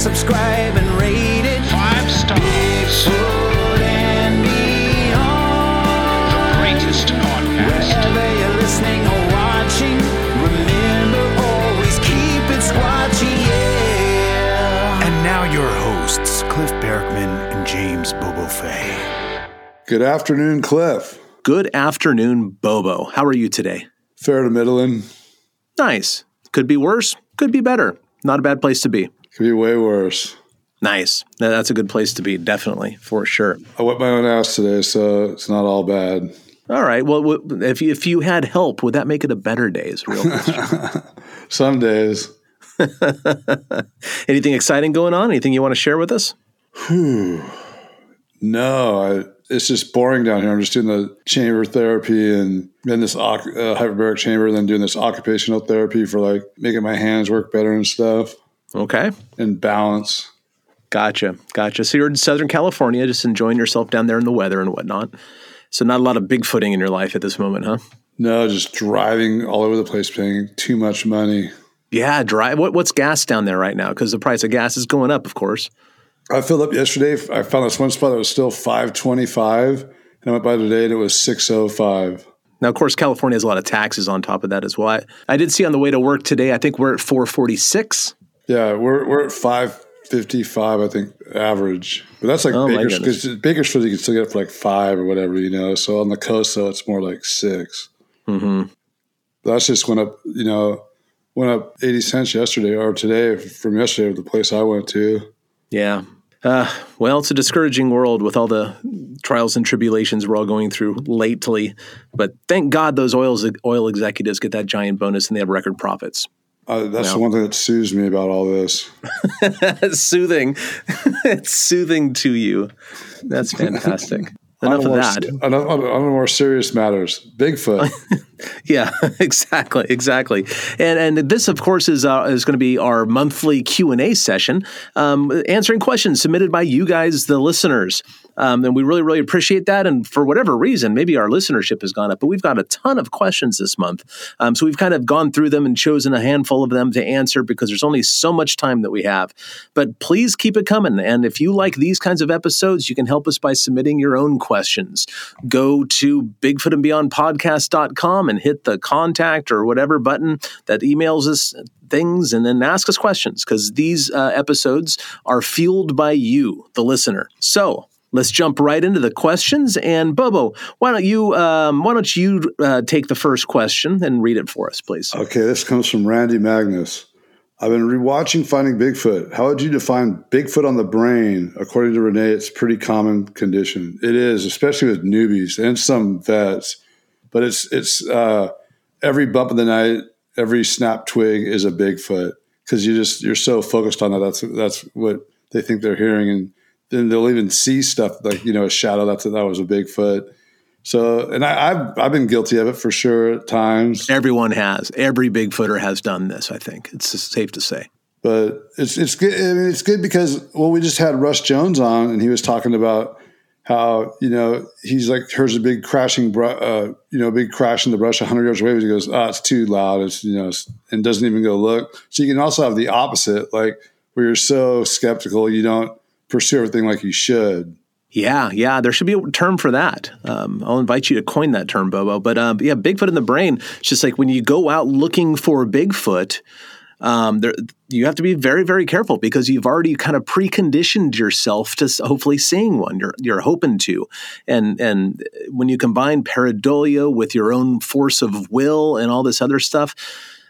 subscribe and rate it. Five stars. Bigfoot and beyond. The greatest podcast. Wherever you're listening or watching, remember always keep it squatchy, yeah. And now your hosts, Cliff Barackman and James Bobo Fay. Good afternoon, Cliff. Good afternoon, Bobo. How are you today? Fair to middling. Nice. Could be worse, could be better. Not a bad place to be. Could be way worse. Nice. That's a good place to be, definitely, for sure. I wet my own ass today, so it's not all bad. All right. Well, if you, if you had help, would that make it a better day? Is a real question. Some days. Anything exciting going on? Anything you want to share with us? No, I, it's just boring down here. I'm just doing the chamber therapy and then this uh, hyperbaric chamber, and then doing this occupational therapy for like making my hands work better and stuff Okay. and balance. Gotcha. Gotcha. So you're in Southern California, just enjoying yourself down there in the weather and whatnot. So not a lot of bigfooting in your life at this moment, huh? No, just driving all over the place, paying too much money. Yeah, drive. What, what's gas down there right now? Because the price of gas is going up, of course. I filled up yesterday. I found this one spot that was still 525 and I went by today and it was 605. Now, of course, California has a lot of taxes on top of that as well. I, I did see on the way to work today, I think we're at 446. Yeah, we're we're at five fifty five, I think, average. But that's like Oh, Bakersfield. Because Bakersfield, you can still get it for like five or whatever, you know. So on the coast, though, it's more like 6 Mm-hmm. That's just went up, you know, went up eighty cents yesterday or today from yesterday at the place I went to. Yeah. Uh, well, it's a discouraging world with all the trials and tribulations we're all going through lately. But thank God those oils, oil executives get that giant bonus and they have record profits. Uh, that's Yeah. the one thing that soothes me about all this. Soothing. it's soothing to you. That's fantastic. Enough of that. On, on, on more serious matters, Bigfoot. Yeah, exactly, exactly. And and this, of course, is uh, is going to be our monthly Q and A session, um, answering questions submitted by you guys, the listeners. Um, and we really, really appreciate that. And for whatever reason, maybe our listenership has gone up, but we've got a ton of questions this month. Um, so we've kind of gone through them and chosen a handful of them to answer because there's only so much time that we have. But please keep it coming. And if you like these kinds of episodes, you can help us by submitting your own questions. Go to bigfootandbeyondpodcast.com and hit the contact or whatever button that emails us things and then ask us questions because these uh, episodes are fueled by you, the listener. So let's jump right into the questions. And Bobo, why don't you um, why don't you uh, take the first question and read it for us, please? Okay, this comes from Randy Magnus. I've been rewatching Finding Bigfoot. How would you define Bigfoot on the brain? According to Renee, it's a pretty common condition. It is, especially with newbies and some vets. But it's it's uh, every bump of the night, every snap twig is a Bigfoot because you just you're so focused on that. That's that's what they think they're hearing, and then they'll even see stuff like you know a shadow. That's that was a Bigfoot. So, and I, I've I've been guilty of it for sure at times. Everyone has. Every Bigfooter has done this. I think it's safe to say. but it's it's good. I mean, it's good because well, we just had Russ Jones on, and he was talking about how you know he's like here's a big crashing, br- uh, you know, big crash in the brush, hundred yards away. He goes, oh, it's too loud. It's you know, it's, and doesn't even go look. So you can also have the opposite, like where you're so skeptical, you don't pursue everything like you should. Yeah, yeah, there should be a term for that. Um, I'll invite you to coin that term, Bobo. But um, yeah, Bigfoot in the brain. It's just like when you go out looking for Bigfoot, um, there, you have to be very, very careful because you've already kind of preconditioned yourself to hopefully seeing one. You're you're hoping to, and and when you combine pareidolia with your own force of will and all this other stuff,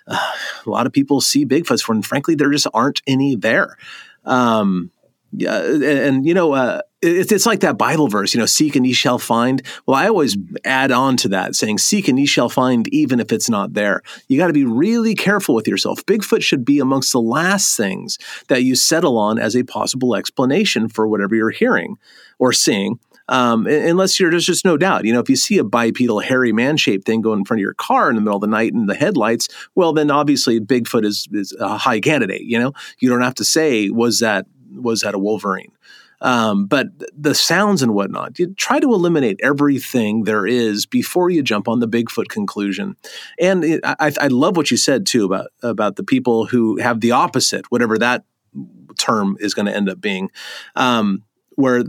uh, a lot of people see Bigfoots when, frankly, there just aren't any there. Um, yeah, and, and, you know, uh, it, it's like that Bible verse, you know, seek and ye shall find. Well, I always add on to that saying, seek and ye shall find, even if it's not there. You got to be really careful with yourself. Bigfoot should be amongst the last things that you settle on as a possible explanation for whatever you're hearing or seeing. Um, unless you're there's just no doubt, you know, if you see a bipedal hairy man shaped thing go in front of your car in the middle of the night in the headlights, well, then obviously Bigfoot is, is a high candidate. You know, you don't have to say was that was that a Wolverine. Um, but the sounds and whatnot, you try to eliminate everything there is before you jump on the Bigfoot conclusion. And it, I, I love what you said too about about the people who have the opposite, whatever that term is going to end up being. Um, where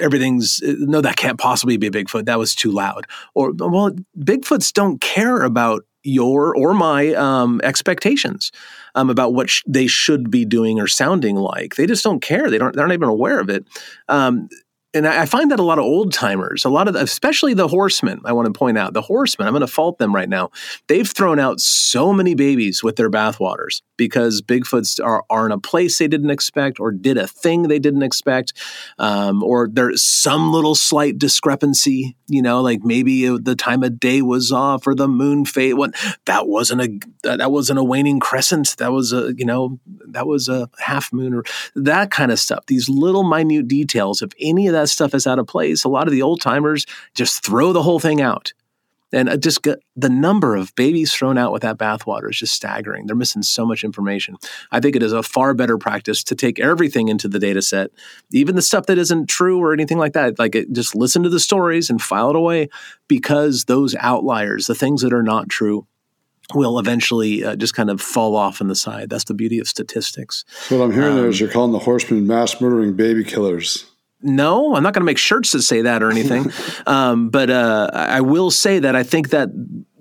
everything's no, that can't possibly be a Bigfoot. That was too loud. Or well, Bigfoots don't care about your or my um, expectations um, about what sh- they should be doing or sounding like. They just don't care. They don't. They're not even aware of it. Um, and I find that a lot of old timers, a lot of, the, especially the horsemen, I want to point out, the horsemen, I'm going to fault them right now. They've thrown out so many babies with their bathwaters because Bigfoots are, are in a place they didn't expect or did a thing they didn't expect, um, or there's some little slight discrepancy, you know, like maybe the time of day was off or the moon phase. What that wasn't a that wasn't a waning crescent. That was a you know that was a half moon or that kind of stuff. These little minute details. If any of that stuff is out of place, a lot of the old timers just throw the whole thing out. And just get the number of babies thrown out with that bathwater is just staggering. They're missing so much information. I think it is a far better practice to take everything into the data set, even the stuff that isn't true or anything like that. Like it, just listen to the stories and file it away because those outliers, the things that are not true, will eventually uh, just kind of fall off on the side. That's the beauty of statistics. What I'm hearing there is Um, you're calling the horsemen mass murdering baby killers. No, I'm not going to make shirts that say that or anything. um, but uh, I will say that I think that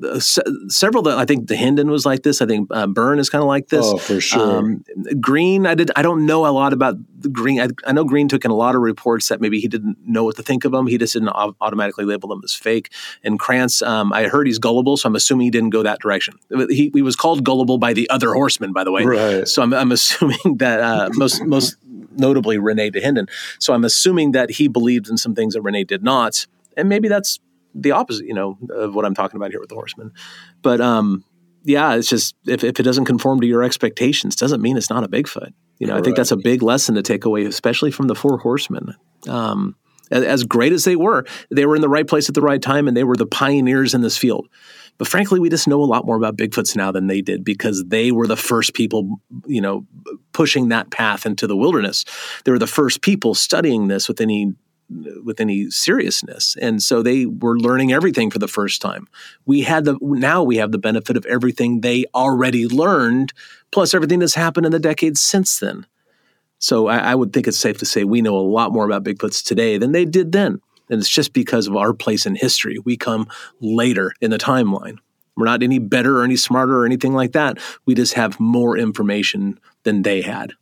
uh, se- several that I think Dahinden was like this. I think uh, Byrne is kind of like this. Oh, for sure. Um, Green, I did. I don't know a lot about the Green. I, I know Green took in a lot of reports that maybe he didn't know what to think of them. He just didn't automatically label them as fake. And Krantz, um, I heard he's gullible, so I'm assuming he didn't go that direction. He, he was called gullible by the other horsemen, by the way. Right. So I'm, I'm assuming that uh, most most notably Renee Dahinden. So I'm assuming that he believed in some things that Renee did not, and maybe that's the opposite, you know, of what I'm talking about here with the horseman. But um, yeah, it's just if, if it doesn't conform to your expectations, doesn't mean it's not a Bigfoot. You know, I think that's a big lesson to take away, especially from the four horsemen. Um, as, as great as they were, they were in the right place at the right time, and they were the pioneers in this field. But frankly, we just know a lot more about Bigfoots now than they did because they were the first people, you know, pushing that path into the wilderness. They were the first people studying this with any with any seriousness, and so they were learning everything for the first time. We had the now we have the benefit of everything they already learned, plus everything that's happened in the decades since then. So I, I would think it's safe to say we know a lot more about Bigfoots today than they did then. And it's just because of our place in history. We come later in the timeline. We're not any better or any smarter or anything like that. We just have more information than they had.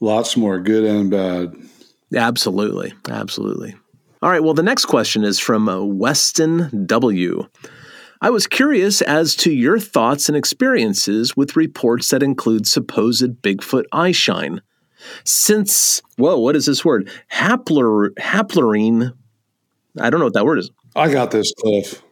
Lots more good and bad. Absolutely. Absolutely. All right. Well, the next question is from uh, Weston W. I was curious as to your thoughts and experiences with reports that include supposed Bigfoot eyeshine. Since, whoa, what is this word? Hapler, haplerine, I don't know what that word is. I got this, Cliff.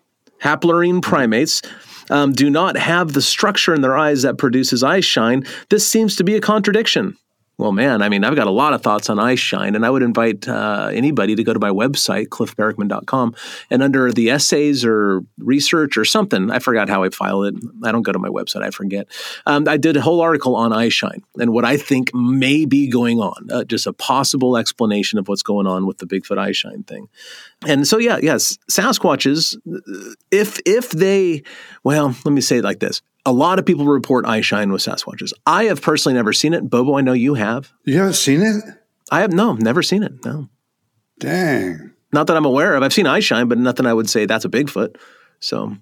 Haplorhine primates um, do not have the structure in their eyes that produces eye shine. This seems to be a contradiction. Well, man, I mean, I've got a lot of thoughts on eye shine, and I would invite uh, anybody to go to my website, cliffbarackman.com, and under the essays or research or something, I forgot how I file it. I don't go to my website, I forget. Um, I did a whole article on eye shine and what I think may be going on, uh, just a possible explanation of what's going on with the Bigfoot eye shine thing. And so, yeah, yes, Sasquatches, if if they, well, let me say it like this: a lot of people report eye shine with Sasquatches. I have personally never seen it. Bobo, I know you have. You haven't seen it? I have no, never seen it. No, Dang. not that I'm aware of. I've seen eye shine, but nothing I would say that's a Bigfoot. So.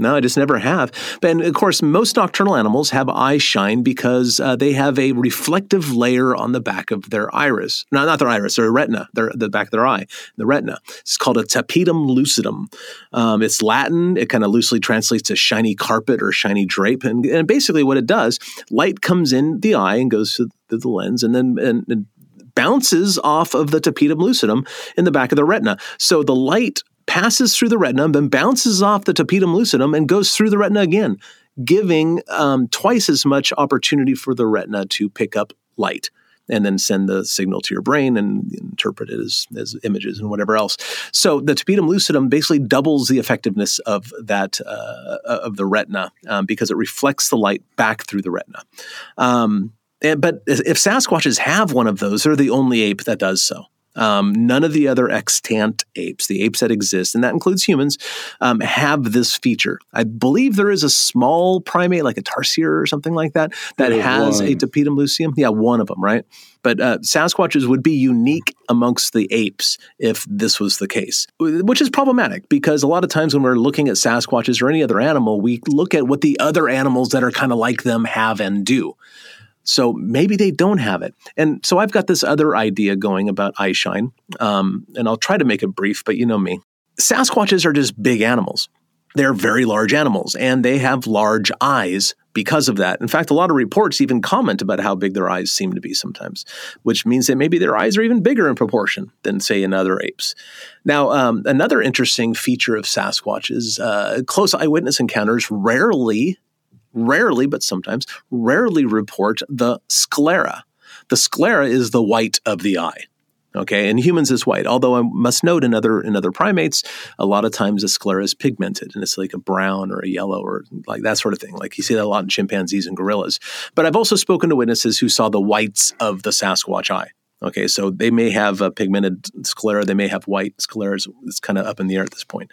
No, I just never have. And of course, most nocturnal animals have eye shine because uh, they have a reflective layer on the back of their iris. No, not their iris, their retina, their, the back of their eye, the retina. It's called a tapetum lucidum. Um, it's Latin. It kind of loosely translates to shiny carpet or shiny drape. And, and basically, what it does, light comes in the eye and goes through the lens, and then and, and bounces off of the tapetum lucidum in the back of the retina. So the light passes through the retina, then bounces off the tapetum lucidum and goes through the retina again, giving um, twice as much opportunity for the retina to pick up light and then send the signal to your brain and interpret it as, as images and whatever else. So the tapetum lucidum basically doubles the effectiveness of that uh, of the retina um, because it reflects the light back through the retina. Um, and, but if Sasquatches have one of those, they're the only ape that does so. Um, none of the other extant apes, the apes that exist, and that includes humans, um, have this feature. I believe there is a small primate, like a tarsier or something like that, that Yeah, has a one. tapetum lucidum. Yeah, one of them, right? But uh, Sasquatches would be unique amongst the apes if this was the case, which is problematic because a lot of times when we're looking at Sasquatches or any other animal, we look at what the other animals that are kind of like them have and do. So maybe they don't have it. And so I've got this other idea going about eye shine, um, and I'll try to make it brief, but you know me. Sasquatches are just big animals. They're very large animals, and they have large eyes because of that. In fact, a lot of reports even comment about how big their eyes seem to be sometimes, which means that maybe their eyes are even bigger in proportion than, say, in other apes. Now, um, another interesting feature of Sasquatch is uh, close eyewitness encounters rarely rarely, but sometimes, rarely report the sclera. The sclera is the white of the eye. Okay, in humans it's white. Although I must note in other in other primates, a lot of times the sclera is pigmented and it's like a brown or a yellow or like that sort of thing. Like you see that a lot in chimpanzees and gorillas. But I've also spoken to witnesses who saw the whites of the Sasquatch eye. Okay, so they may have a pigmented sclera, they may have white scleras. It's kind of up in the air at this point.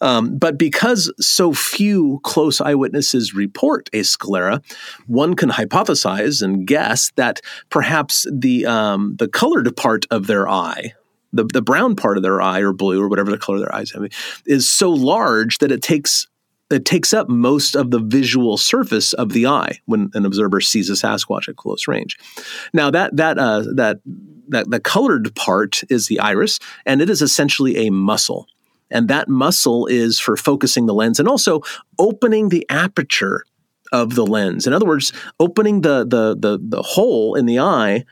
Um, but because so few close eyewitnesses report a sclera, one can hypothesize and guess that perhaps the um, the colored part of their eye, the, the brown part of their eye or blue or whatever the color their eyes have, is so large that it takes it takes up most of the visual surface of the eye when an observer sees a Sasquatch at close range. Now that that uh, that that the colored part is the iris, and it is essentially a muscle. And that muscle is for focusing the lens and also opening the aperture of the lens. In other words, opening the the the, the hole in the eye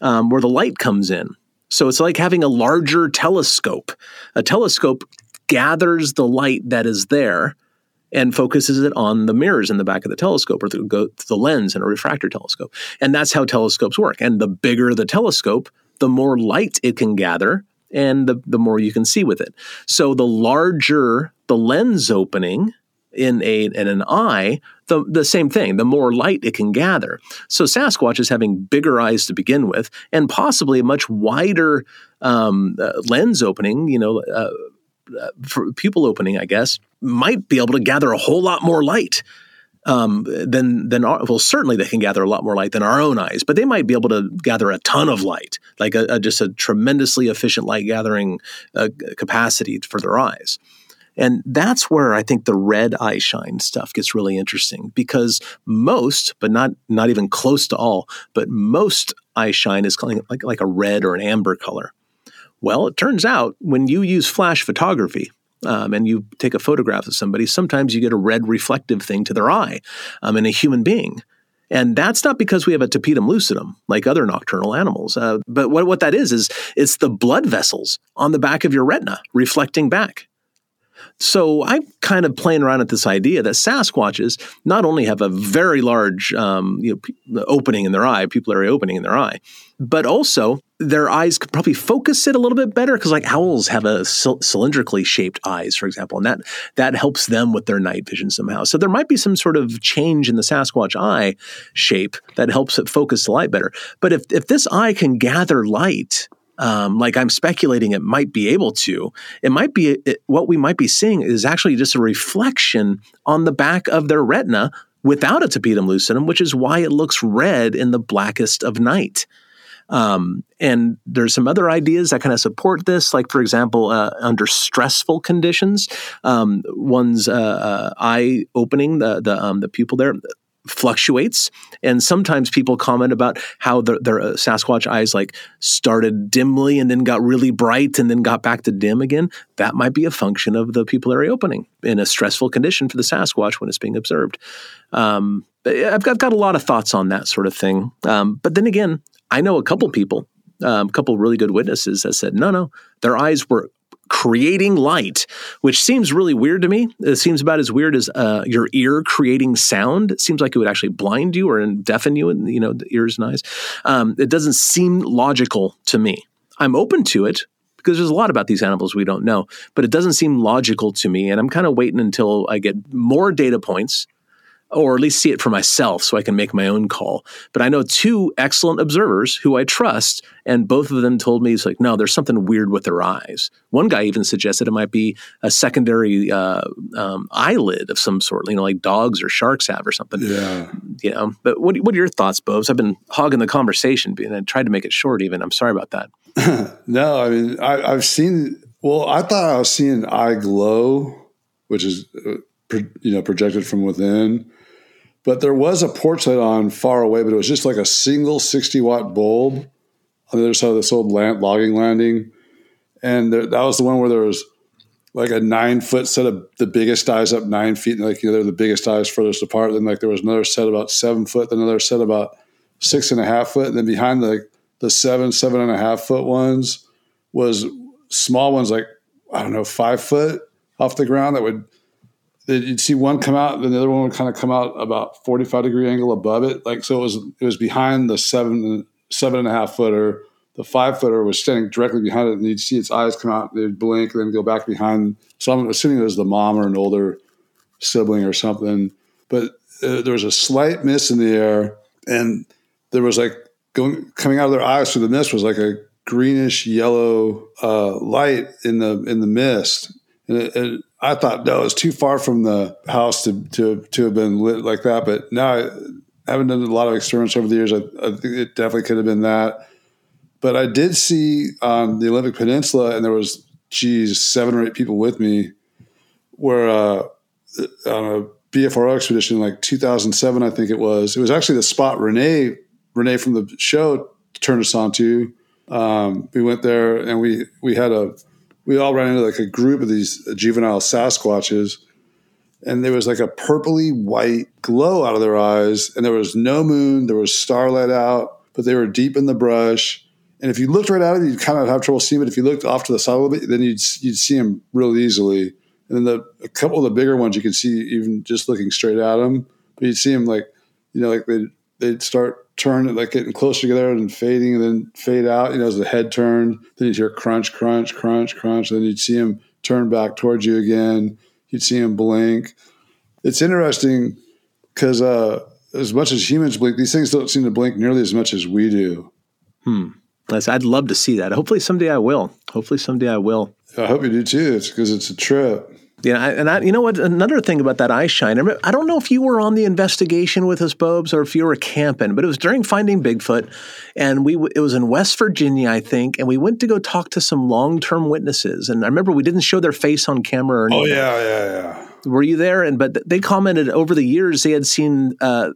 um, where the light comes in. So it's like having a larger telescope. A telescope gathers the light that is there and focuses it on the mirrors in the back of the telescope or the, the lens in a refractor telescope. And that's how telescopes work. And the bigger the telescope, the more light it can gather and the, the more you can see with it. So the larger the lens opening in a in an eye, the, the same thing, the more light it can gather. So Sasquatch is having bigger eyes to begin with and possibly a much wider um, uh, lens opening, you know, uh, uh, for pupil opening, I guess, might be able to gather a whole lot more light um, than than our, well, certainly they can gather a lot more light than our own eyes, but they might be able to gather a ton of light, like a, a, just a tremendously efficient light gathering uh, capacity for their eyes. And that's where I think the red eye shine stuff gets really interesting because most, but not not even close to all, but most eye shine is like like a red or an amber color. Well, it turns out when you use flash photography um, and you take a photograph of somebody, sometimes you get a red reflective thing to their eye um, in a human being. And that's not because we have a tapetum lucidum like other nocturnal animals. Uh, but what, what that is, is it's the blood vessels on the back of your retina reflecting back. So I'm kind of playing around with this idea that Sasquatches not only have a very large um, you know, opening in their eye, pupillary opening in their eye, but also their eyes could probably focus it a little bit better because like owls have a cylindrically shaped eyes, for example, and that that helps them with their night vision somehow. So there might be some sort of change in the Sasquatch eye shape that helps it focus the light better. But if if this eye can gather light um, like I'm speculating it might be able to, it might be it, what we might be seeing is actually just a reflection on the back of their retina without a tapetum lucidum, which is why it looks red in the blackest of night. Um, and there's some other ideas that kind of support this, like for example, uh, under stressful conditions, um, one's uh, uh, eye opening, the the um, the pupil there fluctuates. And sometimes people comment about how the, their uh, sasquatch eyes like started dimly and then got really bright and then got back to dim again. That might be a function of the pupillary opening in a stressful condition for the sasquatch when it's being observed. Um, I've, got, got a lot of thoughts on that sort of thing. Um, but then again i know a couple people um, a couple really good witnesses that said no no their eyes were creating light, which seems really weird to me. It seems about as weird as uh, your ear creating sound. It seems like it would actually blind you or deafen you in you know the ears and eyes. Um, it doesn't seem logical to me. I'm open to it because there's a lot about these animals we don't know, but it doesn't seem logical to me. And I'm kind of waiting until I get more data points or at least see it for myself so I can make my own call. But I know two excellent observers who I trust, and both of them told me it's like, no, there's something weird with their eyes. One guy even suggested it might be a secondary uh, um, eyelid of some sort, you know, like dogs or sharks have or something. Yeah. You know, but what, what are your thoughts, Bobes? I've been hogging the conversation and I tried to make it short even. I'm sorry about that. No, I mean, I, I've seen, well, I thought I was seeing eye glow, which is, uh, you know, projected from within. But there was a porch light on far away, but it was just like a single 60 watt bulb on the other side of this old land, logging landing. And there, that was the one where there was like a nine foot set of the biggest eyes up nine feet. And like, you know, they're the biggest eyes furthest apart. Then like there was another set about seven foot, then another set about six and a half foot. And then behind the, the seven, seven and a half foot ones was small ones, like, I don't know, five foot off the ground that would, you'd see one come out, then the other one would kind of come out about 45 degree angle above it. Like, so it was, it was behind the seven, seven and a half footer. The five footer was standing directly behind it, and you'd see its eyes come out, they'd blink, and then go back behind. So I'm assuming it was the mom or an older sibling or something. But uh, there was a slight mist in the air, and there was like going coming out of their eyes through the mist was like a greenish yellow uh, light in the in the mist. And it, it, I thought no, it's too far from the house to to to have been lit like that. But now I haven't done a lot of experiments over the years. I, I think it definitely could have been that. But I did see on the Olympic Peninsula, and there was geez seven or eight people with me, where uh, on a BFRO expedition like 2007, I think it was. It was actually the spot Renee Renee from the show turned us on to. Um, we went there and we we had a we all ran into like a group of these juvenile Sasquatches, and there was like a purpley white glow out of their eyes, and there was no moon, there was starlight out, but they were deep in the brush. And if you looked right at them, you'd kind of have trouble seeing. But if you looked off to the side a little bit, then you'd you'd see them real easily. And then the a couple of the bigger ones you could see even just looking straight at them. But you'd see them like you know like they they'd start turning like getting closer together and fading and then fade out. You know as the head turned, then you'd hear crunch, crunch, crunch, crunch. Then you'd see him turn back towards you again. You'd see him blink. It's interesting because uh, as much as humans blink, these things don't seem to blink nearly as much as we do. That's- I'd love to see that. Hopefully someday I will. Hopefully someday I will. I hope you do too. It's because it's a trip. Yeah, I- and I, you know what? Another thing about that eye shine. I remember- I don't know if you were on the investigation with us, Bobes, or if you were camping, but it was during Finding Bigfoot, and we it was in West Virginia, I think, and we went to go talk to some long term witnesses. And I remember we didn't show their face on camera or anything. Oh yeah, yeah, yeah. Were you there? And but they commented over the years they had seen uh,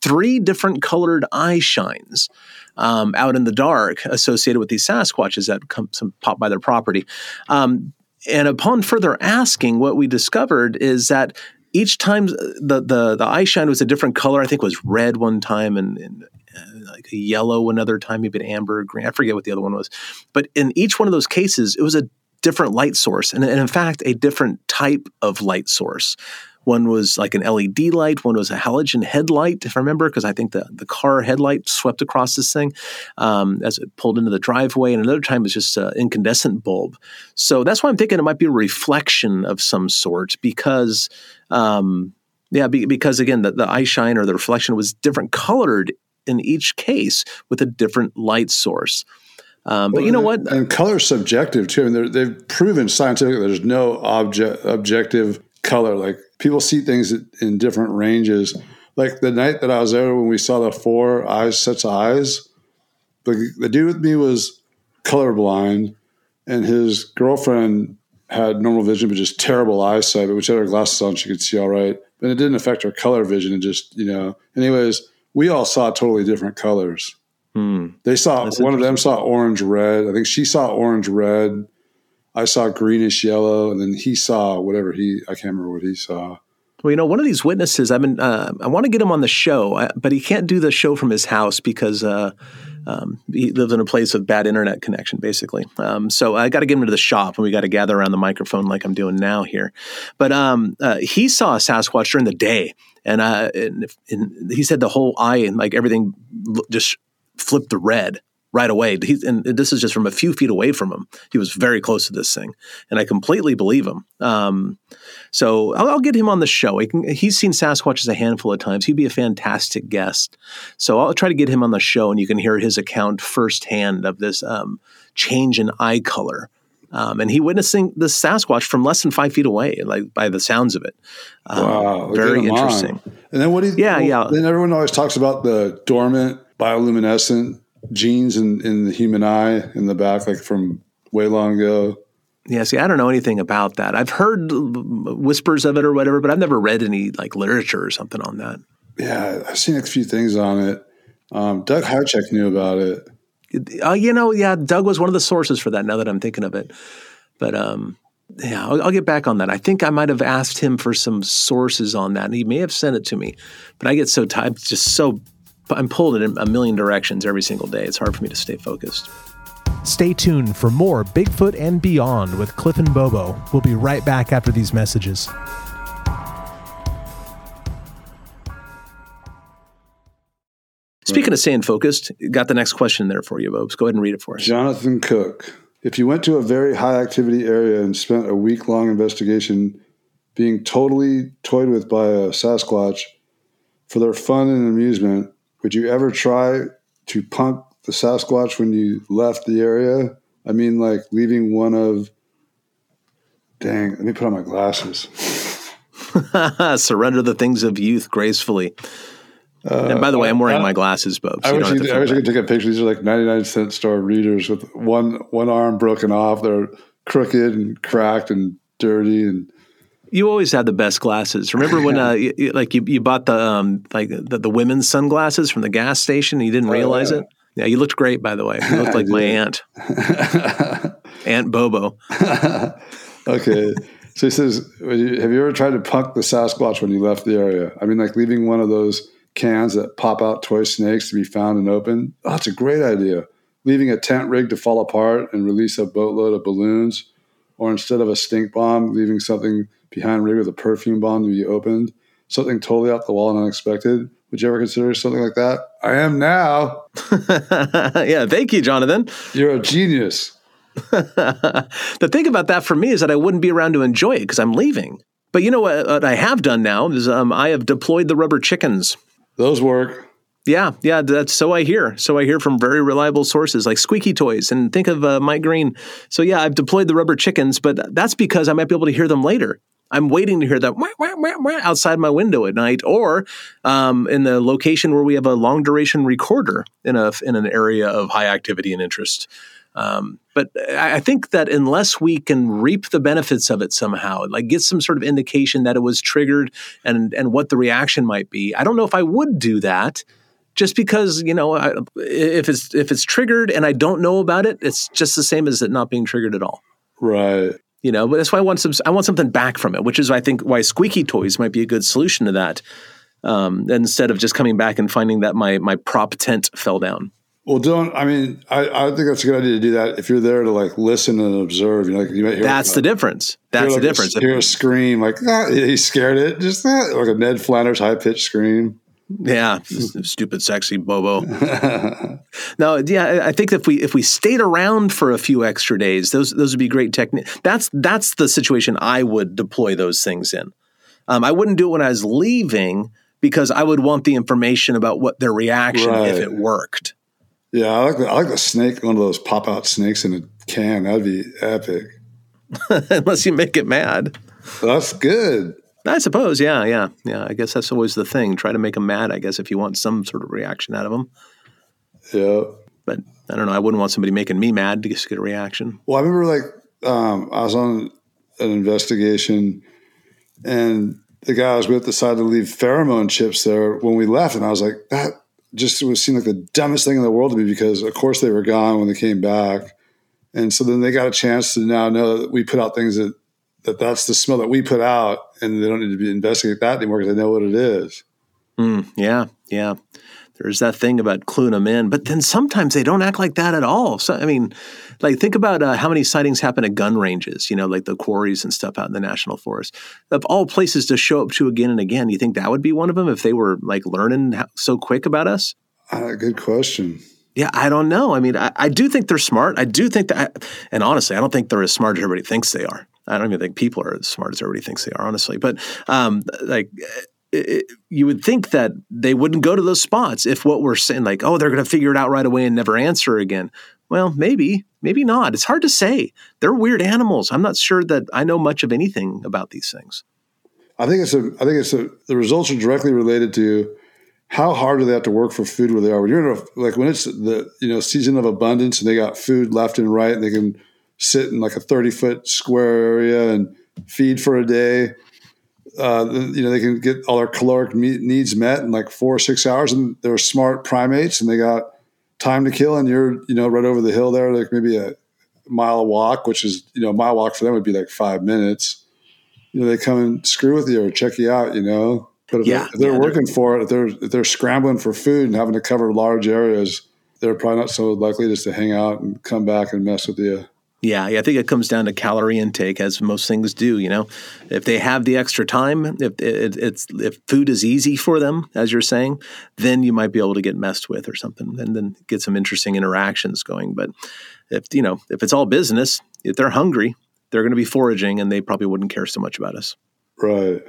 three different colored eye shines um, out in the dark associated with these Sasquatches that come some pop by their property. Um, and upon further asking, what we discovered is that each time the the the eye shine was a different color. I think was red one time and. and uh, like yellow another time, maybe an amber, green. I forget what the other one was. But in each one of those cases, it was a different light source, and, and in fact, a different type of light source. One was like an LED light. One was a halogen headlight, if I remember, because I think the, the car headlight swept across this thing um, as it pulled into the driveway. And another time was just an incandescent bulb. So that's why I'm thinking it might be a reflection of some sort because, um, yeah, be, because again, the, the eye shine or the reflection was different colored in each case with a different light source. Um, but you know what? And color's subjective too. I mean, they've proven scientifically there's no object objective color. Like people see things in different ranges. Like the night that I was there when we saw the four eyes sets of eyes, the the dude with me was colorblind, and his girlfriend had normal vision but just terrible eyesight. But when she had her glasses on, she could see all right. But it didn't affect her color vision. It just you know. Anyways, we all saw totally different colors. Hmm. They saw That's one of them saw orange red. I think she saw orange red. I saw greenish yellow, and then he saw whatever he I can't remember what he saw. Well, you know, one of these witnesses, I've been, uh, I want to get him on the show, uh, but he can't do the show from his house because uh, um, he lives in a place with bad internet connection, basically. Um, so I got to get him to the shop, and we got to gather around the microphone like I'm doing now here. But um, uh, he saw a Sasquatch during the day, and, uh, and, and he said the whole eye and like everything just flipped to red. Right away. He's, and this is just from a few feet away from him. He was very close to this thing, and I completely believe him. Um, so I'll, I'll, get him on the show. He can, he's seen Sasquatches a handful of times. He'd be a fantastic guest. So I'll try to get him on the show, and you can hear his account firsthand of this um, change in eye color. Um, and he witnessing the Sasquatch from less than five feet away, like by the sounds of it. Um, wow, very interesting. On. And then what do you? Yeah, well, yeah. Then everyone always talks about the dormant bioluminescent genes in, in the human eye in the back, like from way long ago. Yeah, see, I don't know anything about that. I've heard whispers of it or whatever, but I've never read any like literature or something on that. Yeah, I've seen a few things on it. Um, Doug Hajicek knew about it. Uh, you know, yeah, Doug was one of the sources for that. Now that I'm thinking of it, but um, yeah, I'll, I'll, get back on that. I think I might have asked him for some sources on that, and he may have sent it to me. But I get so tired, just so I'm pulled in a million directions every single day. It's hard for me to stay focused. Stay tuned for more Bigfoot and Beyond with Cliff and Bobo. We'll be right back after these messages. Speaking of staying focused, got the next question there for you, Bobs. Go ahead and read it for us. Jonathan Cook. If you went to a very high activity area and spent a week long investigation being totally toyed with by a Sasquatch for their fun and amusement, would you ever try to punk the Sasquatch when you left the area? I mean, like leaving one of. Dang, let me put on my glasses. Surrender the things of youth gracefully. Uh, and by the way, I'm wearing uh, my glasses, Bob. So I, wish you, I wish I could take a picture. These are like 99 cent store readers with one one arm broken off. They're crooked and cracked and dirty and you always had the best glasses. Remember when, uh, you, like you, you bought the um, like the, the women's sunglasses from the gas station? and You didn't oh, realize oh, yeah. it. Yeah, you looked great, by the way. You looked like my aunt, Aunt Bobo. okay, so he says, "Have you ever tried to punk the Sasquatch when you left the area? I mean, like leaving one of those cans that pop out toy snakes to be found and open. Oh, that's a great idea. Leaving a tent rig to fall apart and release a boatload of balloons, or instead of a stink bomb, leaving something." Behind rig with a perfume bomb to be opened, something totally off the wall and unexpected. Would you ever consider something like that? I am now. yeah, thank you, Jonathan. You're a genius. the thing about that for me is that I wouldn't be around to enjoy it because I'm leaving. But you know what, what I have done now is um, I have deployed the rubber chickens. Those work. Yeah, yeah, that's so I hear. So I hear from very reliable sources like Squeaky Toys and think of uh, Mike Green. So yeah, I've deployed the rubber chickens, but that's because I might be able to hear them later. I'm waiting to hear that wah, wah, wah, outside my window at night, or um, in the location where we have a long duration recorder in a in an area of high activity and interest. Um, but I think that unless we can reap the benefits of it somehow, like get some sort of indication that it was triggered and and what the reaction might be, I don't know if I would do that. Just because you know, I, if it's if it's triggered and I don't know about it, it's just the same as it not being triggered at all. Right. You know, but that's why I want some. I want something back from it, which is I think why squeaky toys might be a good solution to that. Um, instead of just coming back and finding that my my prop tent fell down. Well, don't. I mean, I, I think that's a good idea to do that if you're there to like listen and observe. You know, like you might hear. That's like, the difference. That's like the difference. A, hear a scream like ah, he scared it, just ah, like a Ned Flanders high pitched scream. Yeah, stupid, sexy Bobo. no, yeah, I think if we if we stayed around for a few extra days, those those would be great technique. That's that's the situation I would deploy those things in. Um, I wouldn't do it when I was leaving because I would want the information about what their reaction right. if it worked. Yeah, I like the, I like the snake, one of those pop out snakes in a can. That'd be epic. Unless you make it mad. That's good. I suppose, yeah, yeah, yeah. I guess that's always the thing. Try to make them mad. I guess if you want some sort of reaction out of them. Yeah. But I don't know. I wouldn't want somebody making me mad to just get a reaction. Well, I remember like um, I was on an investigation, and the guy I was with decided to leave pheromone chips there when we left, and I was like, that just was seemed like the dumbest thing in the world to me because, of course, they were gone when they came back, and so then they got a chance to now know that we put out things that that that's the smell that we put out, and they don't need to be investigate that anymore because they know what it is. Mm, yeah, yeah. There's that thing about cluing them in, but then sometimes they don't act like that at all. So I mean, like think about uh, how many sightings happen at gun ranges, you know, like the quarries and stuff out in the national forest. Of all places to show up to again and again, you think that would be one of them if they were like learning so quick about us? Uh, good question. Yeah, I don't know. I mean, I, I do think they're smart. I do think that, and honestly, I don't think they're as smart as everybody thinks they are. I don't even think people are as smart as everybody thinks they are, honestly. But um, like, it, you would think that they wouldn't go to those spots if what we're saying, like, oh, they're going to figure it out right away and never answer again. Well, maybe, maybe not. It's hard to say. They're weird animals. I'm not sure that I know much of anything about these things. I think it's a. I think it's a. The results are directly related to how hard do they have to work for food where they are. When you're in a, like when it's the you know season of abundance and they got food left and right, and they can sit in like a 30 foot square area and feed for a day. Uh, you know they can get all their caloric needs met in like four or six hours, and they're smart primates, and they got time to kill. And you're you know right over the hill there, like maybe a mile walk, which is you know a mile walk for them would be like five minutes you know, they come and screw with you or check you out, you know. But if, Yeah, they're, if they're yeah, working for it, if they're if they're scrambling for food and having to cover large areas, they're probably not so likely just to hang out and come back and mess with you. Yeah, yeah, I think it comes down to calorie intake, as most things do. You know, if they have the extra time, if it, it's if food is easy for them, as you're saying, then you might be able to get messed with or something, and then get some interesting interactions going. But if you know, if it's all business, if they're hungry, they're going to be foraging, and they probably wouldn't care so much about us. Right.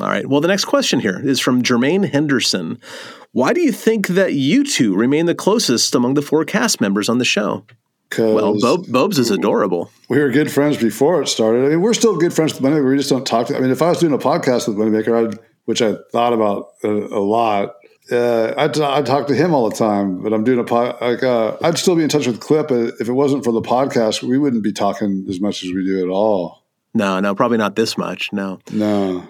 All right. Well, the next question here is from Jermaine Henderson. Why do you think that you two remain the closest among the four cast members on the show? Well, Bo- Bobes is adorable. we were good friends before it started. I mean, we're still good friends with Moneymaker. We just don't talk. To, I mean, if I was doing a podcast with Moneymaker, I'd, which I thought about a, a lot, uh, I'd, I'd talk to him all the time. But I'm doing a pod, like uh, I'd still be in touch with Cliff. uh, If it wasn't for the podcast, we wouldn't be talking as much as we do at all. No, no, probably not this much. No. No.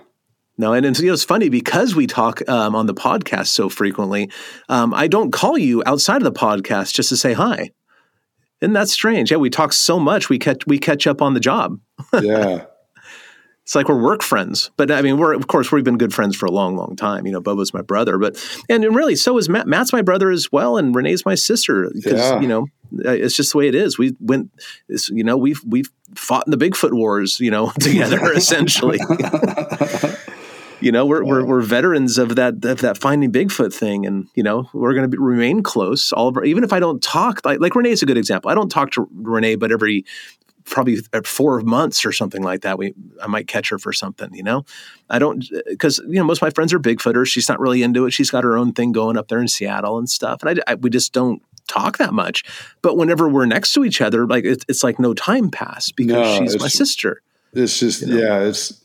No, and it's, you know, it's funny because we talk um, on the podcast so frequently. Um, I don't call you outside of the podcast just to say hi. Isn't that strange? Yeah, we talk so much we catch we catch up on the job. Yeah. It's like we're work friends, but I mean, we're of course we've been good friends for a long, long time. You know, Bobo's my brother, but and really so is Matt. Matt's my brother as well, and Renee's my sister. Because Yeah. you know, uh, it's just the way it is. We went, you know, we've we've fought in the Bigfoot wars, you know, together essentially. You know, we're, we're we're veterans of that of that finding Bigfoot thing, and you know, we're going to remain close. All of our, even if I don't talk, like like is a good example. I don't talk to Renee, but every probably uh, four months or something like that, we I might catch her for something. You know, I don't uh, because you know most of my friends are Bigfooters. She's not really into it. She's got her own thing going up there in Seattle and stuff, and I, I we just don't talk that much. But whenever we're next to each other, like it, it's like no time passed because No, she's my sister. It's just yeah, it's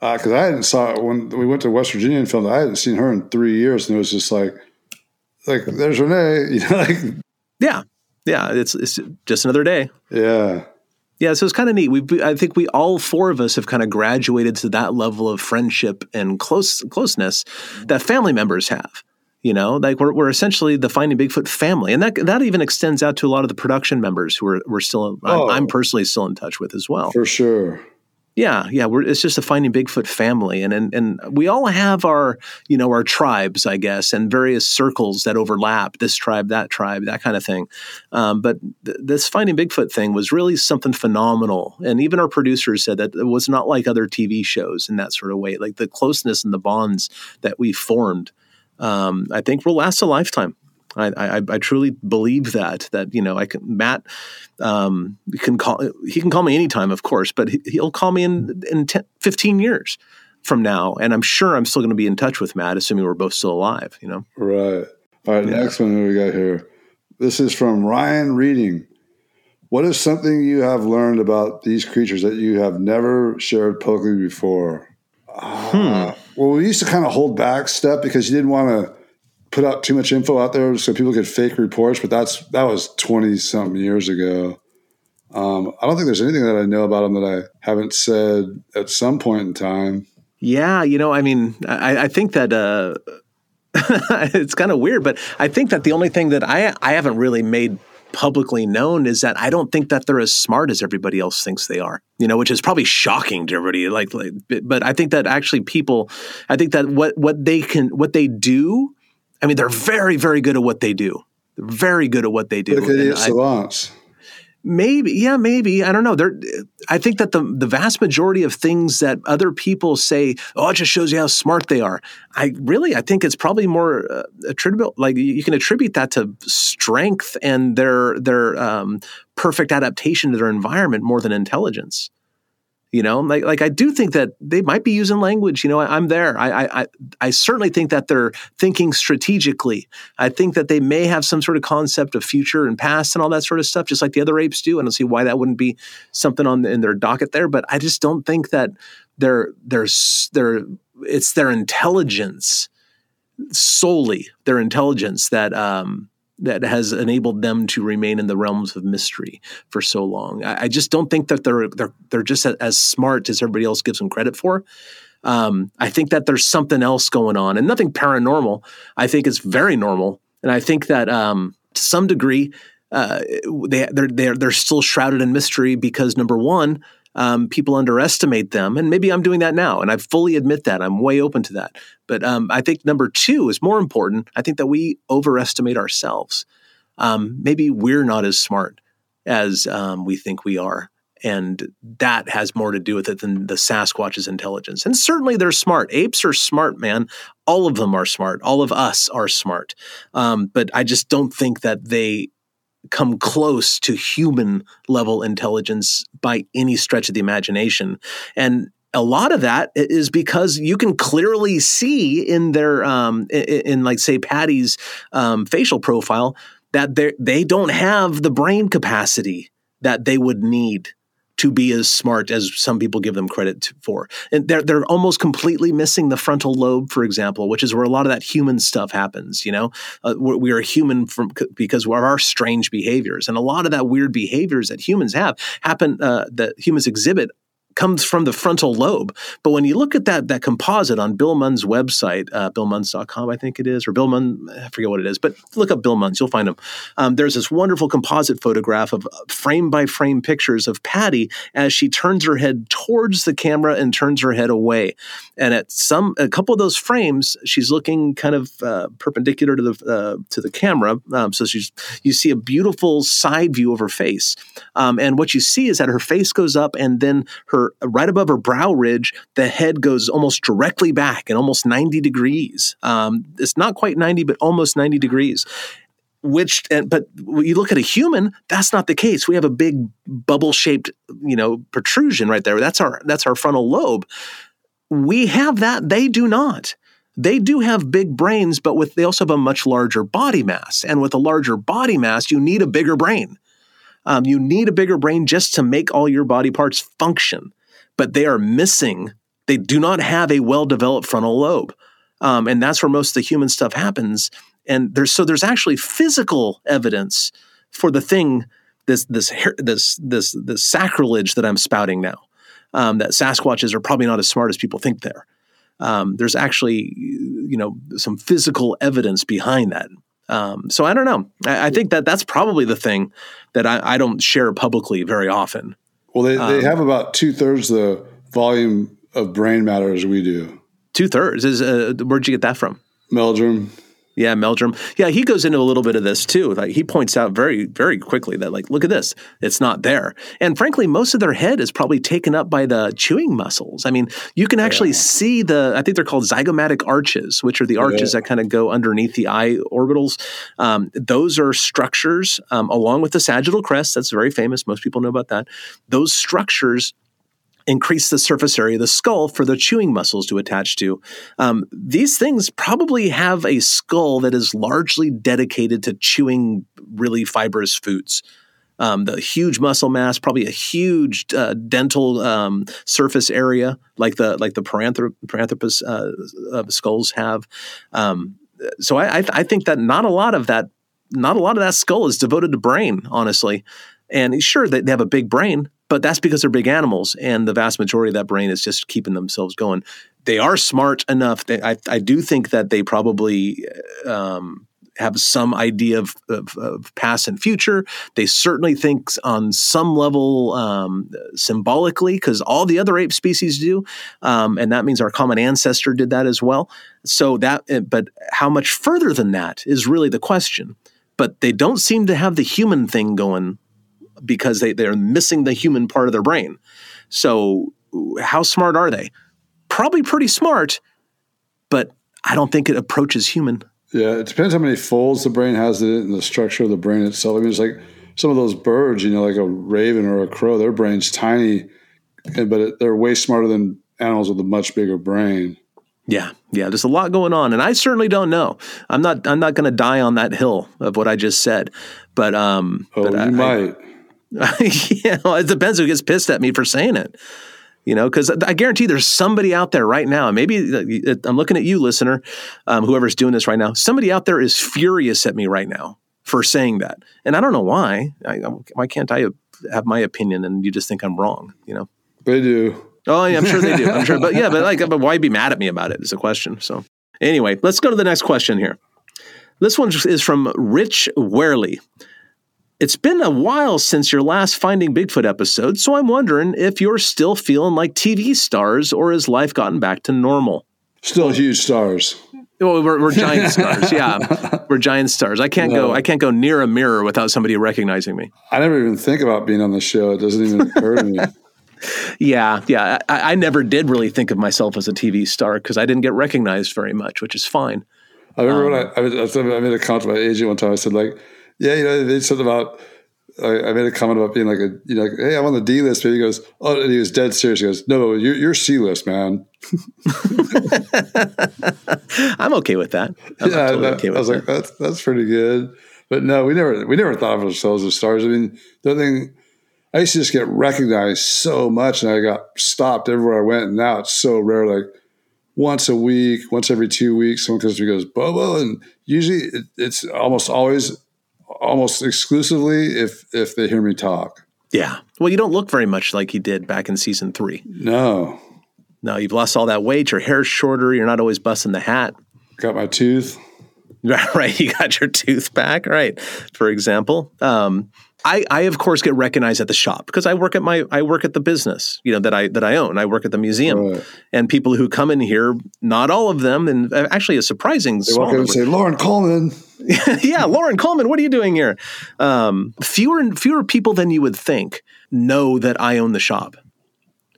Uh, because I hadn't saw when we went to West Virginia and filmed. I hadn't seen her in three years, and it was just like, like there's Renee, you know, like Yeah, yeah. It's it's just another day. yeah, Yeah, so it's kind of neat. We, I think we all four of us have kind of graduated to that level of friendship and close closeness that family members have. You know, like we're, we're essentially the Finding Bigfoot family, and that that even extends out to a lot of the production members who are we're still. Oh. I'm, I'm oh. personally still in touch with as well. for sure. Yeah, yeah, it's just a Finding Bigfoot family, and, and and we all have our you know our tribes, I guess, and various circles that overlap. This tribe, that tribe, that kind of thing. Um, but th- this Finding Bigfoot thing was really something phenomenal, and even our producers said that it was not like other TV shows in that sort of way. Like the closeness and the bonds that we formed, um, I think will last a lifetime. I, I, I truly believe that that you know I can Matt um, can call he can call me anytime of course but he, he'll call me in in 10, 15 years from now and I'm sure I'm still going to be in touch with Matt assuming we're both still alive you know Right. All right. Next one we got here. This is from Ryan Reading. What is something you have learned about these creatures that you have never shared publicly before? Ah, well, we used to kind of hold back stuff because you didn't want to put out too much info out there so people could fake reports. But that's that was twenty something years ago. Um, I don't think there's anything that I know about them that I haven't said at some point in time. yeah you know I mean I, I think that uh, it's kind of weird but I think that the only thing that I I haven't really made publicly known is that I don't think that they're as smart as everybody else thinks they are. You know, which is probably shocking to everybody. Like, like but I think that actually people, I think that what what they can what they do, I mean, they're very very good at what they do. They're very good at what they do. And I- savants. Maybe, yeah, maybe. I don't know. There, I think that the the vast majority of things that other people say, oh, it just shows you how smart they are. I really, I think it's probably more uh, attributable. Like you can attribute that to strength and their their um, perfect adaptation to their environment more than intelligence. You know, like like I do think that they might be using language. You know, I, am there. I, I I certainly think that they're thinking strategically. I think that they may have some sort of concept of future and past and all that sort of stuff, just like the other apes do. I don't see why that wouldn't be something on the, in their docket there. But I just don't think that they're they're they're it's their intelligence solely their intelligence that um, that has enabled them to remain in the realms of mystery for so long. I, I just don't think that they're they're they're just as smart as everybody else gives them credit for. Um, I think that there's something else going on, and nothing paranormal. I think it's very normal, and I think that um, to some degree, uh, they they're they're they're still shrouded in mystery because number one, um, people underestimate them. And maybe I'm doing that now. And I fully admit that. I'm way open to that. But um, I think number two is more important. I think that we overestimate ourselves. Um, maybe we're not as smart as um, we think we are. And that has more to do with it than the Sasquatch's intelligence. And certainly they're smart. Apes are smart, man. All of them are smart. All of us are smart. Um, but I just don't think that they come close to human level intelligence by any stretch of the imagination. And a lot of that is because you can clearly see in their um, in, in, like say Patty's um, facial profile that they they don't have the brain capacity that they would need to be as smart as some people give them credit for. And they're they're almost completely missing the frontal lobe, for example, which is where a lot of that human stuff happens. You know, uh, we are human from because of our strange behaviors, and a lot of that weird behaviors that humans have happen uh, that humans exhibit comes from the frontal lobe. But when you look at that that composite on Bill Munns' website, uh, billmunns.com, I think it is, or Bill Munn, I forget what it is, but look up Bill Munns, you'll find him. Um, there's this wonderful composite photograph of frame by frame pictures of Patty as she turns her head towards the camera and turns her head away. And at some a couple of those frames, she's looking kind of uh, perpendicular to the uh, to the camera, um, so she's you see a beautiful side view of her face. Um, and what you see is that her face goes up, and then her right above her brow ridge, the head goes almost directly back and almost 90 degrees. Um, it's not quite 90, but almost 90 degrees. Which, but you look at a human, that's not the case. We have a big bubble-shaped, you know, protrusion right there. That's our that's our frontal lobe. We have that; they do not they do have big brains, but with they also have a much larger body mass. And with a larger body mass, you need a bigger brain. Um, you need a bigger brain just to make all your body parts function but they are missing, they do not have a well developed frontal lobe. Um, and that's where most of the human stuff happens. And there's so there's actually physical evidence for the thing this this this this this sacrilege that I'm spouting now. Um, that Sasquatches are probably not as smart as people think they're. Um, there's actually you know some physical evidence behind that. Um, so I don't know. I, I, think that that's probably the thing that I, I, don't share publicly very often. Well, they, they um, have about two thirds the volume of brain matter as we do. Two thirds is uh, where'd you get that from? Meldrum. Yeah, Meldrum. Yeah, he goes into a little bit of this too. Like he points out very, very quickly that like, look at this, it's not there. And frankly, most of their head is probably taken up by the chewing muscles. I mean, you can actually yeah. see the. I think they're called zygomatic arches, which are the arches yeah. that kind of go underneath the eye orbitals. Um, those are structures um, along with the sagittal crest. That's very famous. Most people know about that. Those structures increase the surface area of the skull for the chewing muscles to attach to. Um, these things probably have a skull that is largely dedicated to chewing really fibrous foods. Um, the huge muscle mass, probably a huge uh, dental um, surface area, like the like the Paranthrop- Paranthropus uh, uh, skulls have. Um, so I, I, I think that not a lot of that, not a lot of that skull is devoted to brain, honestly. And sure, they, they have a big brain, but that's because they're big animals, and the vast majority of that brain is just keeping themselves going. They are smart enough. They, I, I do think that they probably um, have some idea of, of, of, past and future. They certainly think on some level um, symbolically, because all the other ape species do, um, and that means our common ancestor did that as well. So that, eh, but how much further than that is really the question. But they don't seem to have the human thing going because they, they're missing the human part of their brain. So, how smart are they? Probably pretty smart, but I don't think it approaches human. Yeah, it depends how many folds the brain has in it and the structure of the brain itself. I mean, it's like some of those birds, you know, like a raven or a crow. Their brain's tiny, but it, they're way smarter than animals with a much bigger brain. Yeah, yeah. There's a lot going on, and I certainly don't know. I'm not. I'm not going to die on that hill of what I just said. But um, Oh, but you I, might. yeah, well, it depends who gets pissed at me for saying it. You know, because I guarantee there's somebody out there right now. Maybe uh, I'm looking at you, listener, um, whoever's doing this right now. Somebody out there is furious at me right now for saying that, and I don't know why. I, why can't I have my opinion and you just think I'm wrong? You know. They do. Oh, yeah, I'm sure they do. I'm sure, but yeah, but like, but why be mad at me about it? Is a question. So, anyway, let's go to the next question here. This one is from Rich Werley. It's been a while since your last Finding Bigfoot episode, so I'm wondering if you're still feeling like TV stars or has life gotten back to normal? Still huge stars. Well, we're, we're giant stars. Yeah, we're giant stars. I can't go. I can't go near a mirror without somebody recognizing me. I never even think about being on the show. It doesn't even occur to me. Yeah, yeah. I, I never did really think of myself as a TV star because I didn't get recognized very much, which is fine. I remember when um, I, I, made- I made a comment to my agent one time. I said, like, yeah, you know, they said about, I, I made a comment about being like a, you know, like, hey, I'm on the D list. But he goes, oh, and he was dead serious. He goes, no, you're, you're C list, man. I'm okay with that. I'm yeah, totally that- okay I was that. like, that's that's pretty good. But no, we never we never thought of ourselves as stars. I mean, the other thing, I used to just get recognized so much, and I got stopped everywhere I went. And now it's so rare, like once a week, once every two weeks, someone comes to me and goes, Bobo, and usually it, it's almost always, almost exclusively if if they hear me talk. Yeah. Well, you don't look very much like you did back in season three. No, No, you've lost all that weight. Your hair's shorter. You're not always busting the hat. got my tooth. right. You got your tooth back. Right. For example. Um, I, I of course get recognized at the shop because I work at my I work at the business you know that I that I own I work at the museum Right. and people who come in here not all of them and uh, actually a surprising They walk in and say, Loren Coleman. yeah, Loren Coleman, what are you doing here? Um, fewer and fewer people than you would think know that I own the shop.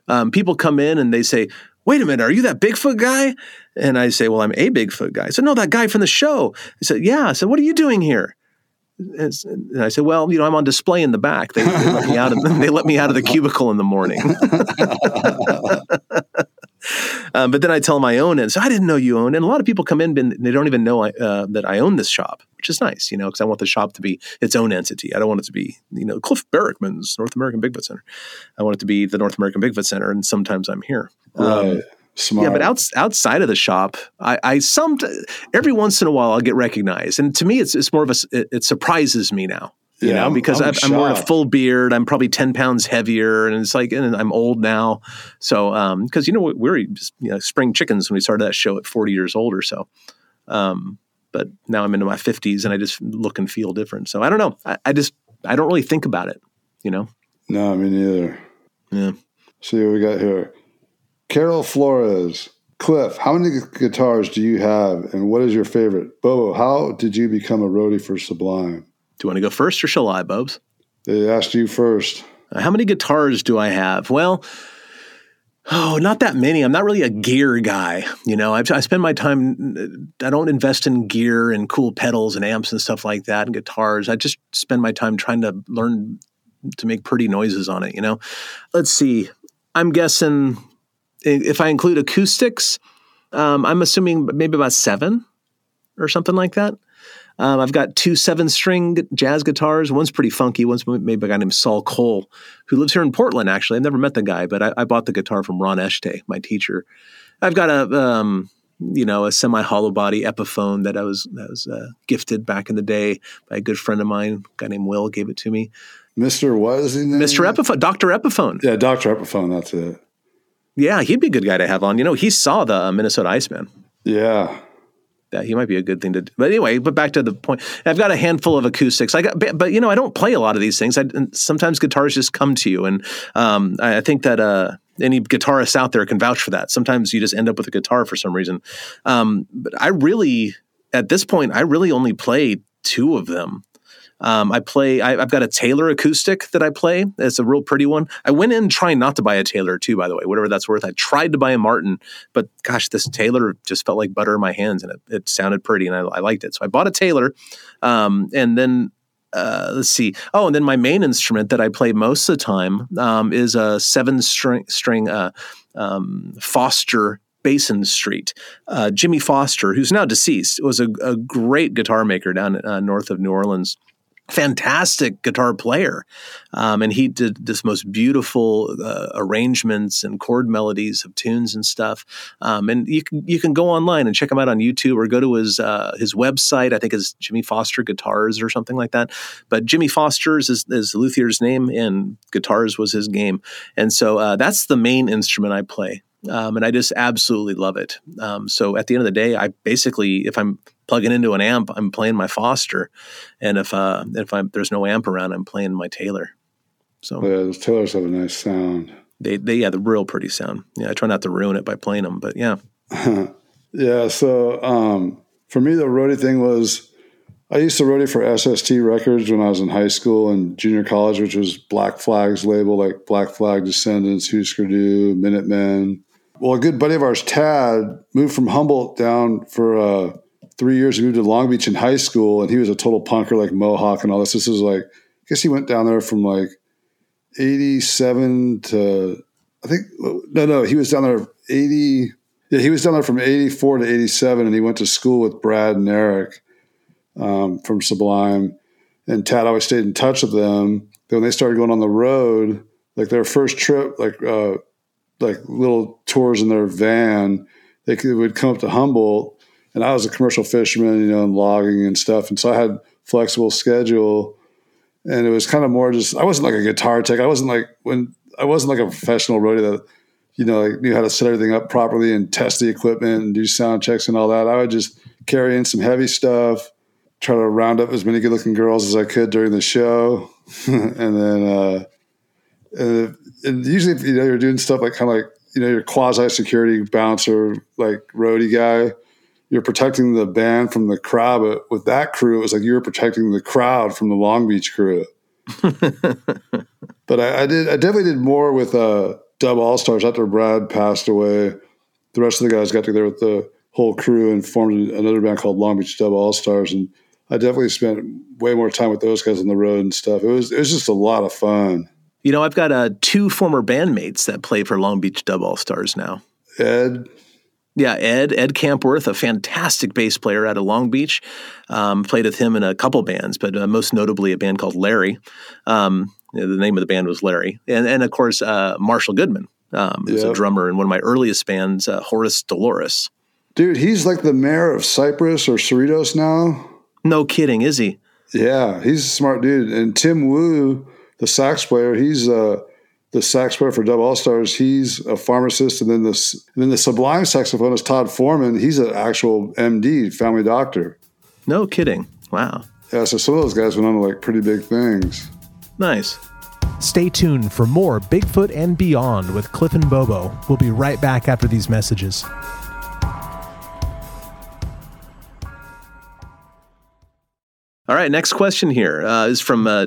Um, people come in and they say, "Wait a minute, are you that Bigfoot guy?" And I say, "Well, I'm a Bigfoot guy." So "No, that guy from the show." I said, "Yeah." I said, "What are you doing here?" And and I said, "Well, you know, I'm on display in the back. They, they let me out. Of, they let me out of the cubicle in the morning." Um, but then I tell them I own it. So I didn't know you own it. And a lot of people come in and they don't even know I, uh, that I own this shop, which is nice, you know, because I want the shop to be its own entity. I don't want it to be, you know, Cliff Barackman's North American Bigfoot Center. I want it to be the North American Bigfoot Center. And sometimes I'm here. Um, Smart. yeah, but outs, outside of the shop, I, I some every once in a while I'll get recognized, and to me, it's it's more of a it, it surprises me now, you Yeah, know, I'm- because I'm I'm, I'm wearing a full beard, I'm probably ten pounds heavier, and it's like, and I'm old now, so um, because you know we we're just you know spring chickens when we started that show at 40 years old or so, um, but now I'm into my 50s and I just look and feel different. So I don't know, I, I just I don't really think about it, you know. no, me neither. Yeah. See what we got here. Carol Flores. Cliff, how many guitars do you have and what is your favorite? Bobo, how did you become a roadie for Sublime? Do you want to go first or shall I, Bubs? They asked you first. Uh, How many guitars do I have? Well, oh, not that many. I'm not really a gear guy. You know, I, I spend my time, I don't invest in gear and cool pedals and amps and stuff like that and guitars. I just spend my time trying to learn to make pretty noises on it, you know? Let's see. I'm guessing if I include acoustics, um, I'm assuming maybe about seven or something like that. Um, I've got two seven string jazz guitars. One's pretty funky. One's made by a guy named Saul Cole, who lives here in Portland, actually. I've never met the guy, but I, I bought the guitar from Ron Eschete, my teacher. I've got a, um, you know, a semi hollow body Epiphone that I was, that was uh, gifted back in the day by a good friend of mine, a guy named Will gave it to me. Is he? Mr. Epiphone, Dr. Epiphone. Yeah, Dr. Epiphone, that's it. Yeah, he'd be a good guy to have on. You know, he saw the uh, Minnesota Iceman. Yeah. That he might be a good thing to do. But anyway, but back to the point. I've got a handful of acoustics. I got, but, you know, I don't play a lot of these things. I, sometimes guitars just come to you, and um, I, I think that uh, any guitarist out there can vouch for that. Sometimes you just end up with a guitar for some reason. Um, but I really, at this point, I really only play two of them. Um, I play. I, have got a Taylor acoustic that I play. It's a real pretty one. I went in trying not to buy a Taylor too, by the way, whatever that's worth. I tried to buy a Martin, but gosh, this Taylor just felt like butter in my hands, and it, it sounded pretty, and I, I, liked it. So I bought a Taylor, um, and then. Uh, let's see. Oh, and then my main instrument that I play most of the time um, is a seven string string uh, um, Foster Basin Street. Uh, Jimmy Foster, who's now deceased, was a, a great guitar maker down uh, north of New Orleans fantastic guitar player. Um, and he did this most beautiful uh, arrangements and chord melodies of tunes and stuff. Um, and you can you can go online and check him out on YouTube or go to his uh, his website. I think is Jimmy Foster Guitars or something like that. But Jimmy Foster's is, is luthier's name, and guitars was his game. And so uh, that's the main instrument I play. Um, and I just absolutely love it. Um, so at the end of the day, I basically, if I'm plugging into an amp, I'm playing my Foster, and if uh, if I'm, there's no amp around, I'm playing my Taylor. So yeah, those Taylors have a nice sound. They they yeah, the real pretty sound. Yeah, I try not to ruin it by playing them, but yeah. yeah. So um, for me, the roadie thing was. I used to roadie for SST Records when I was in high school and junior college, which was Black Flag's label, like Black Flag Descendents, Husker Du, Minutemen, well, a good buddy of ours, Tad, moved from Humboldt down for uh, three years. He moved to Long Beach in high school, and he was a total punker, like Mohawk and all this. This was like, I guess he went down there from like '87 to, I think, no, no, he was down there '80. Yeah, he was down there from '84 to '87, and he went to school with Brad and Eric um, from Sublime. And Tad always stayed in touch with them. Then when they started going on the road, like their first trip, like uh, like little tours in their van. They could, would come up to Humboldt, and I was a commercial fisherman, you know, and logging and stuff, and so I had flexible schedule, and it was kind of more just I wasn't like a guitar tech. I wasn't like when I wasn't like a professional roadie that you know like knew how to set everything up properly and test the equipment and do sound checks and all that. I would just carry in some heavy stuff, try to round up as many good looking girls as I could during the show, and then. uh and usually if you know you're doing stuff like kind of like you know your quasi security bouncer like roadie guy you're protecting the band from the crowd but with that crew it was like you were protecting the crowd from the long beach crew. But I, I, did i definitely did more with uh dub all stars after brad passed away. The rest of the guys got together with the whole crew and formed another band called long beach dub all stars and i definitely spent way more time with those guys on the road and stuff. It was it was just a lot of fun you know, I've got uh, two former bandmates that play for Long Beach Dub All Stars now. Ed. Yeah, Ed, Ed Kampwirth, a fantastic bass player out of Long Beach. Um, played with him in a couple bands, but uh, most notably a band called Larry. Um, the name of the band was Larry. And, and of course, uh, Marshall Goodman, um, who's yep. a drummer in one of my earliest bands, uh, Horace Dolores. Dude, he's like the mayor of Cypress or Cerritos now. No kidding, is he? Yeah, he's a smart dude. And Tim Wu the sax player, he's uh, the sax player for Dub All Stars. He's a pharmacist, and then the and then the Sublime saxophonist Todd Forman. He's an actual MD, family doctor. No kidding! Wow. Yeah, so some of those guys went on to like pretty big things. Nice. Stay tuned for more Bigfoot and Beyond with Cliff and Bobo. We'll be right back after these messages. All right, next question here uh, is from uh,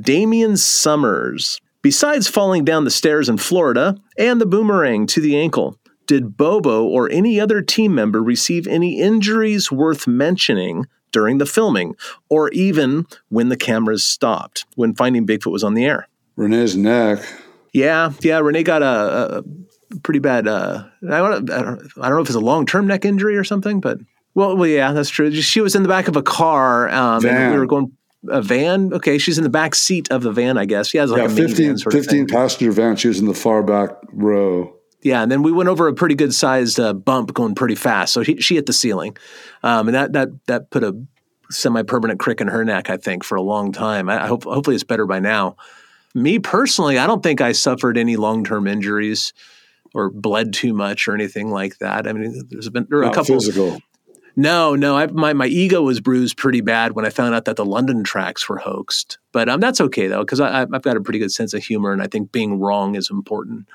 Damian Summers. Besides falling down the stairs in Florida and the boomerang to the ankle, did Bobo or any other team member receive any injuries worth mentioning during the filming or even when the cameras stopped when Finding Bigfoot was on the air? Renee's neck. Yeah, yeah. Renee got a, a pretty bad. Uh, I, don't, I, don't, know if it's a long term neck injury or something, but well, well, yeah, that's true. She was in the back of a car, um, and we were going a van. Okay, she's in the back seat of the van, I guess. She has like yeah, a 15, 15 passenger van. She was in the far back row. Yeah, and then we went over a pretty good sized uh, bump going pretty fast. So he, she hit the ceiling, um, and that that that put a semi permanent crick in her neck. I think for a long time. I, I hope hopefully it's better by now. Me personally, I don't think I suffered any long term injuries or bled too much or anything like that. I mean, there's been there are Not a couple physical. No, no. I, my my ego was bruised pretty bad when I found out that the London tracks were hoaxed. But um, that's okay though, because I've got a pretty good sense of humor, and I think being wrong is important.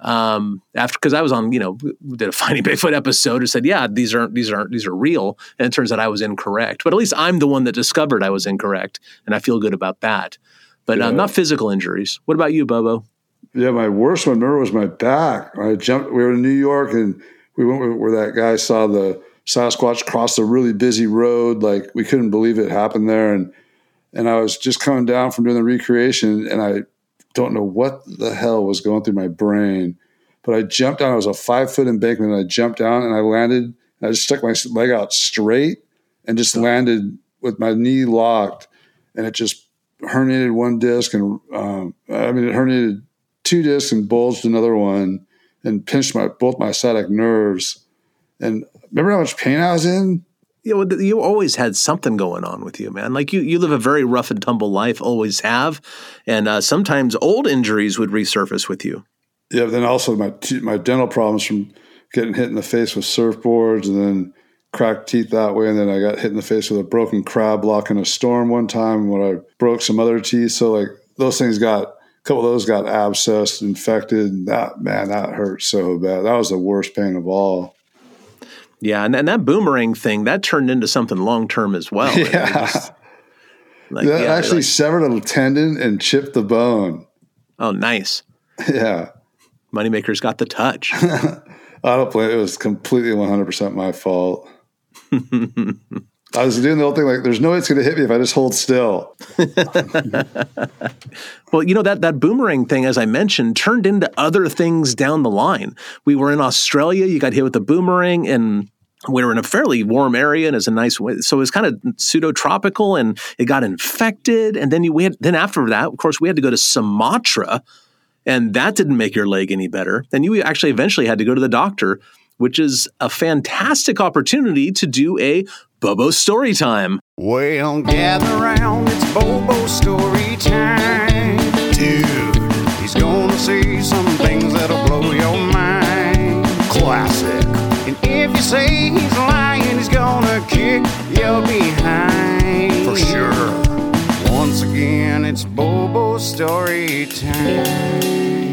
um, after because I was on, you know, did a Finding Bigfoot episode and said, yeah, these aren't these aren't these are real, and it turns out I was incorrect. But at least I'm the one that discovered I was incorrect, and I feel good about that. But uh, Yeah. not physical injuries. What about you, Bobo? Yeah, my worst one, remember, was my back. I jumped. We were in New York, and we went where that guy saw the Sasquatch crossed a really busy road. Like we couldn't believe it happened there, and and I was just coming down from doing the recreation, and I don't know what the hell was going through my brain, but I jumped down. It was a five foot embankment, and I jumped down, and I landed. And I just stuck my leg out straight, and just landed with my knee locked, and it just herniated one disc, and um, I mean it herniated two discs and bulged another one and pinched my both my sciatic nerves. And remember how much pain I was in? You know, you always had something going on with you, man. Like you, you live a very rough and tumble life, always have, and uh, sometimes old injuries would resurface with you. Yeah. Then also my te- my dental problems from getting hit in the face with surfboards and then cracked teeth that way. And then I got hit in the face with a broken crab block in a storm one time when I broke some other teeth. So like those things got a couple of those got abscessed, infected. And that man, that hurt so bad. That was the worst pain of all. Yeah, and, and that boomerang thing that turned into something long term as well. Yeah. just- like, that yeah, actually like- severed a tendon and chipped the bone. oh, nice. Yeah. Moneymaker's got the touch. I don't blame it. was completely 100% my fault. I was doing the whole thing like, there's no way it's going to hit me if I just hold still. Well, you know that that boomerang thing, as I mentioned, turned into other things down the line. We were in Australia. You got hit with a boomerang, and we were in a fairly warm area, and it's a nice way. So it was kind of pseudo tropical, and it got infected. And then you we had, then after that, of course, we had to go to Sumatra, and that didn't make your leg any better. Then you actually eventually had to go to the doctor, which is a fantastic opportunity to do a Bobo story time. Well, gather round, it's Bobo story time. Dude, he's gonna say some things that'll blow your mind. Classic. And if you say he's lying, he's gonna kick your behind. For sure. Once again, it's Bobo story time.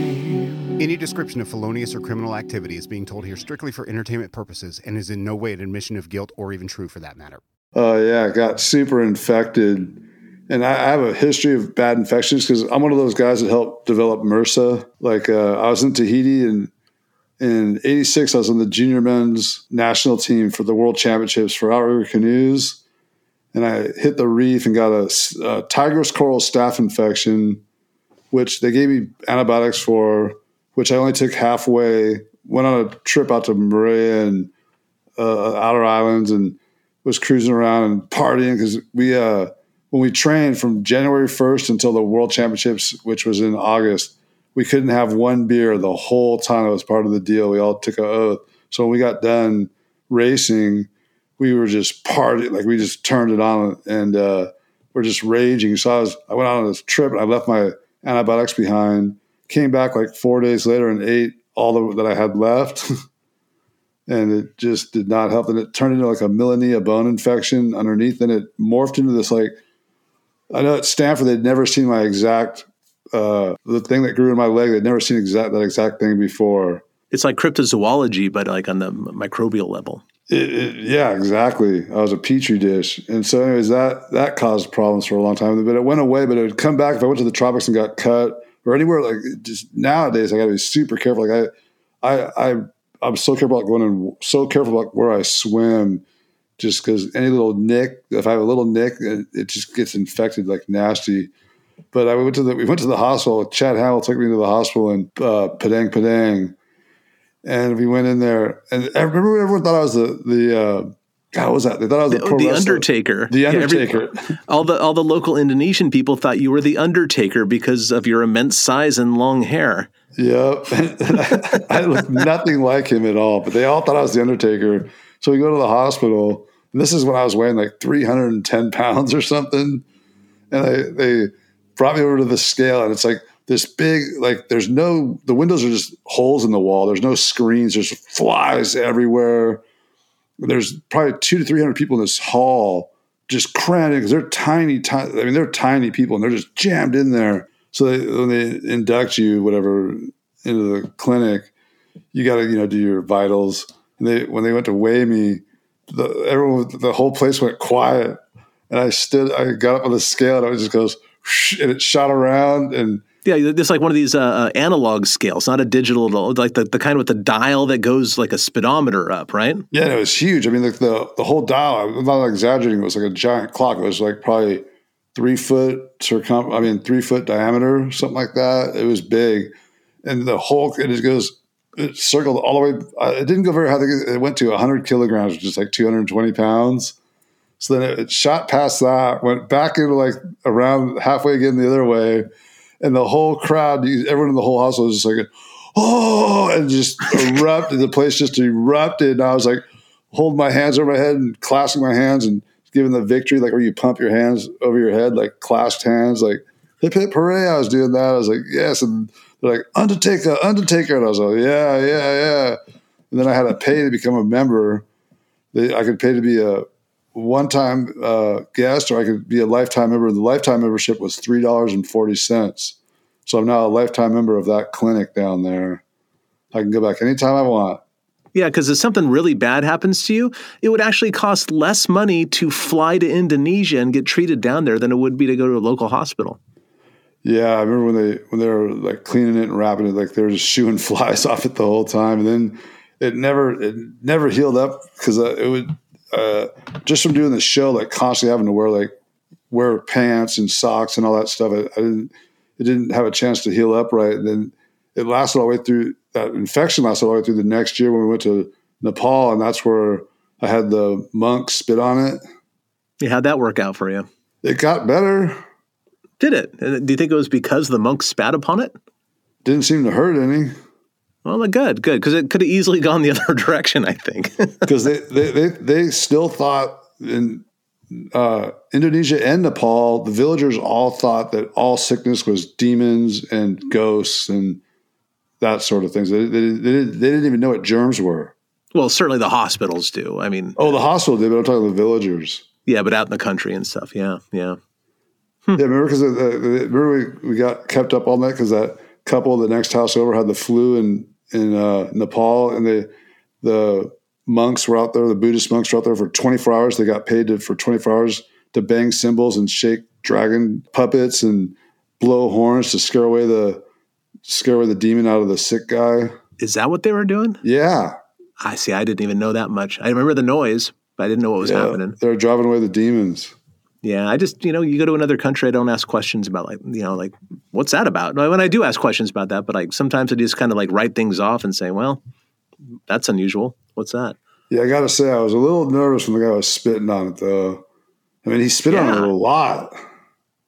Any description of felonious or criminal activity is being told here strictly for entertainment purposes and is in no way an admission of guilt or even true for that matter. Oh, yeah. Got super infected. And I, I have a history of bad infections because I'm one of those guys that helped develop MRSA. Like, uh, I was in Tahiti and in 86, I was on the junior men's national team for the world championships for outrigger canoes. And I hit the reef and got a tiger's coral staph infection, which they gave me antibiotics for, which I only took halfway. Went on a trip out to Moorea and uh, outer islands and was cruising around and partying because we, uh, when we trained from January 1st until the world championships, which was in August, we couldn't have one beer the whole time. It was part of the deal. We all took an oath. So when we got done racing, we were just partying, like we just turned it on and uh, we're just raging. So I was, I went out on this trip and I left my antibiotics behind. Came back like four days later and ate all the, that I had left, and it just did not help. And it turned into like a melanea bone infection underneath, and it morphed into this like. I know at Stanford they'd never seen my exact uh, the thing that grew in my leg. They'd never seen exact that exact thing before. It's like cryptozoology, but like on the microbial level. It, it, yeah, exactly. I was a petri dish, and so anyways, that that caused problems for a long time. But it went away. But it would come back if I went to the tropics and got cut or anywhere. Like just nowadays, I got to be super careful. Like I, I, I, I'm so careful about going and so careful about where I swim, just because any little nick, if I have a little nick, it, just gets infected like nasty. But I went to the we went to the hospital. Chad Hamill took me to the hospital in uh, Padang Padang and we went in there, and I remember everyone thought I was the the uh, God what was that? They thought I was The, the, pro the wrestler. Undertaker. The Yeah, every- Undertaker. all the all the local Indonesian people thought you were the Undertaker because of your immense size and long hair. yep, I looked nothing like him at all. But they all thought I was the Undertaker. So we go to the hospital, and this is when I was weighing like 310 pounds or something, and they brought me over to the scale, and it's like this big like there's no the windows are just holes in the wall. There's no screens. There's flies everywhere. There's probably two to three hundred people in this hall just crammed in because they're tiny, tiny. I mean, they're tiny people and they're just jammed in there. So they, when they induct you, whatever, into the clinic, you got to you know do your vitals. And they when they went to weigh me, the everyone the whole place went quiet, and I stood. I got up on the scale, and it just goes, and it shot around, and Yeah, it's like one of these uh, uh, analog scales, not a digital, like the, the kind with the dial that goes like a speedometer up, right? yeah, it was huge. I mean, like the the whole dial. I'm not exaggerating. It was like a giant clock. It was like probably three foot circum. I mean, three foot diameter, something like that. It was big, and the whole it just goes. It circled all the way. Uh, it didn't go very high. It went to 100 kilograms, which is like 220 pounds. So then it shot past that, went back into like around halfway again the other way, and the whole crowd, everyone in the whole house was just like, oh, and just erupted. The place just erupted. And I was like, holding my hands over my head and clasping my hands and giving the victory, like where you pump your hands over your head, like clasped hands, like hip hip hooray. I was doing that. I was like, yes. And they're like, Undertaker, Undertaker. And I was like, yeah, yeah, yeah. And then I had to pay to become a member. I could pay to be a one time uh, guest or I could be a lifetime member. The lifetime membership was $3.40. So I'm now a lifetime member of that clinic down there. I can go back anytime I want. Yeah, because if something really bad happens to you, it would actually cost less money to fly to Indonesia and get treated down there than it would be to go to a local hospital. Yeah, I remember when they when they were like cleaning it and wrapping it, like they were just shooing flies off it the whole time, and then it never it never healed up because uh, it would uh, just from doing the show, like constantly having to wear like wear pants and socks and all that stuff. I, I didn't it didn't have a chance to heal up right, and then it lasted all the way through. That infection lasted all the way through the next year when we went to Nepal, and that's where I had the monk spit on it. Yeah, how'd that work out for you? It got better. Did it? Do you think it was because the monk spat upon it? Didn't seem to hurt any. Well, then good, good, because it could have easily gone the other direction. I think. because they, they, they, they still thought in uh, Indonesia and Nepal, the villagers all thought that all sickness was demons and ghosts and that sort of things. They, they, they, didn't, they didn't even know what germs were. well, certainly the hospitals do. I mean, Oh, the hospital did, but I'm talking the villagers. yeah, but out in the country and stuff. Yeah, yeah. Yeah, remember because remember we, we got kept up all night because that couple the next house over had the flu in in uh, Nepal, and they the monks were out there, the Buddhist monks were out there for 24 hours. They got paid to, for 24 hours to bang cymbals and shake dragon puppets and blow horns to scare away the scare away the demon out of the sick guy. Is that what they were doing? Yeah, I see. I didn't even know that much. I remember the noise, but I didn't know what was yeah. happening. They were driving away the demons. Yeah, I just you know you go to another country, I don't ask questions about like you know like what's that about. When I do ask questions about that, but like sometimes I just kind of like write things off and say, well, that's unusual. What's that? Yeah, I got to say, I was a little nervous when the guy was spitting on it, though. I mean, he spit on it a lot.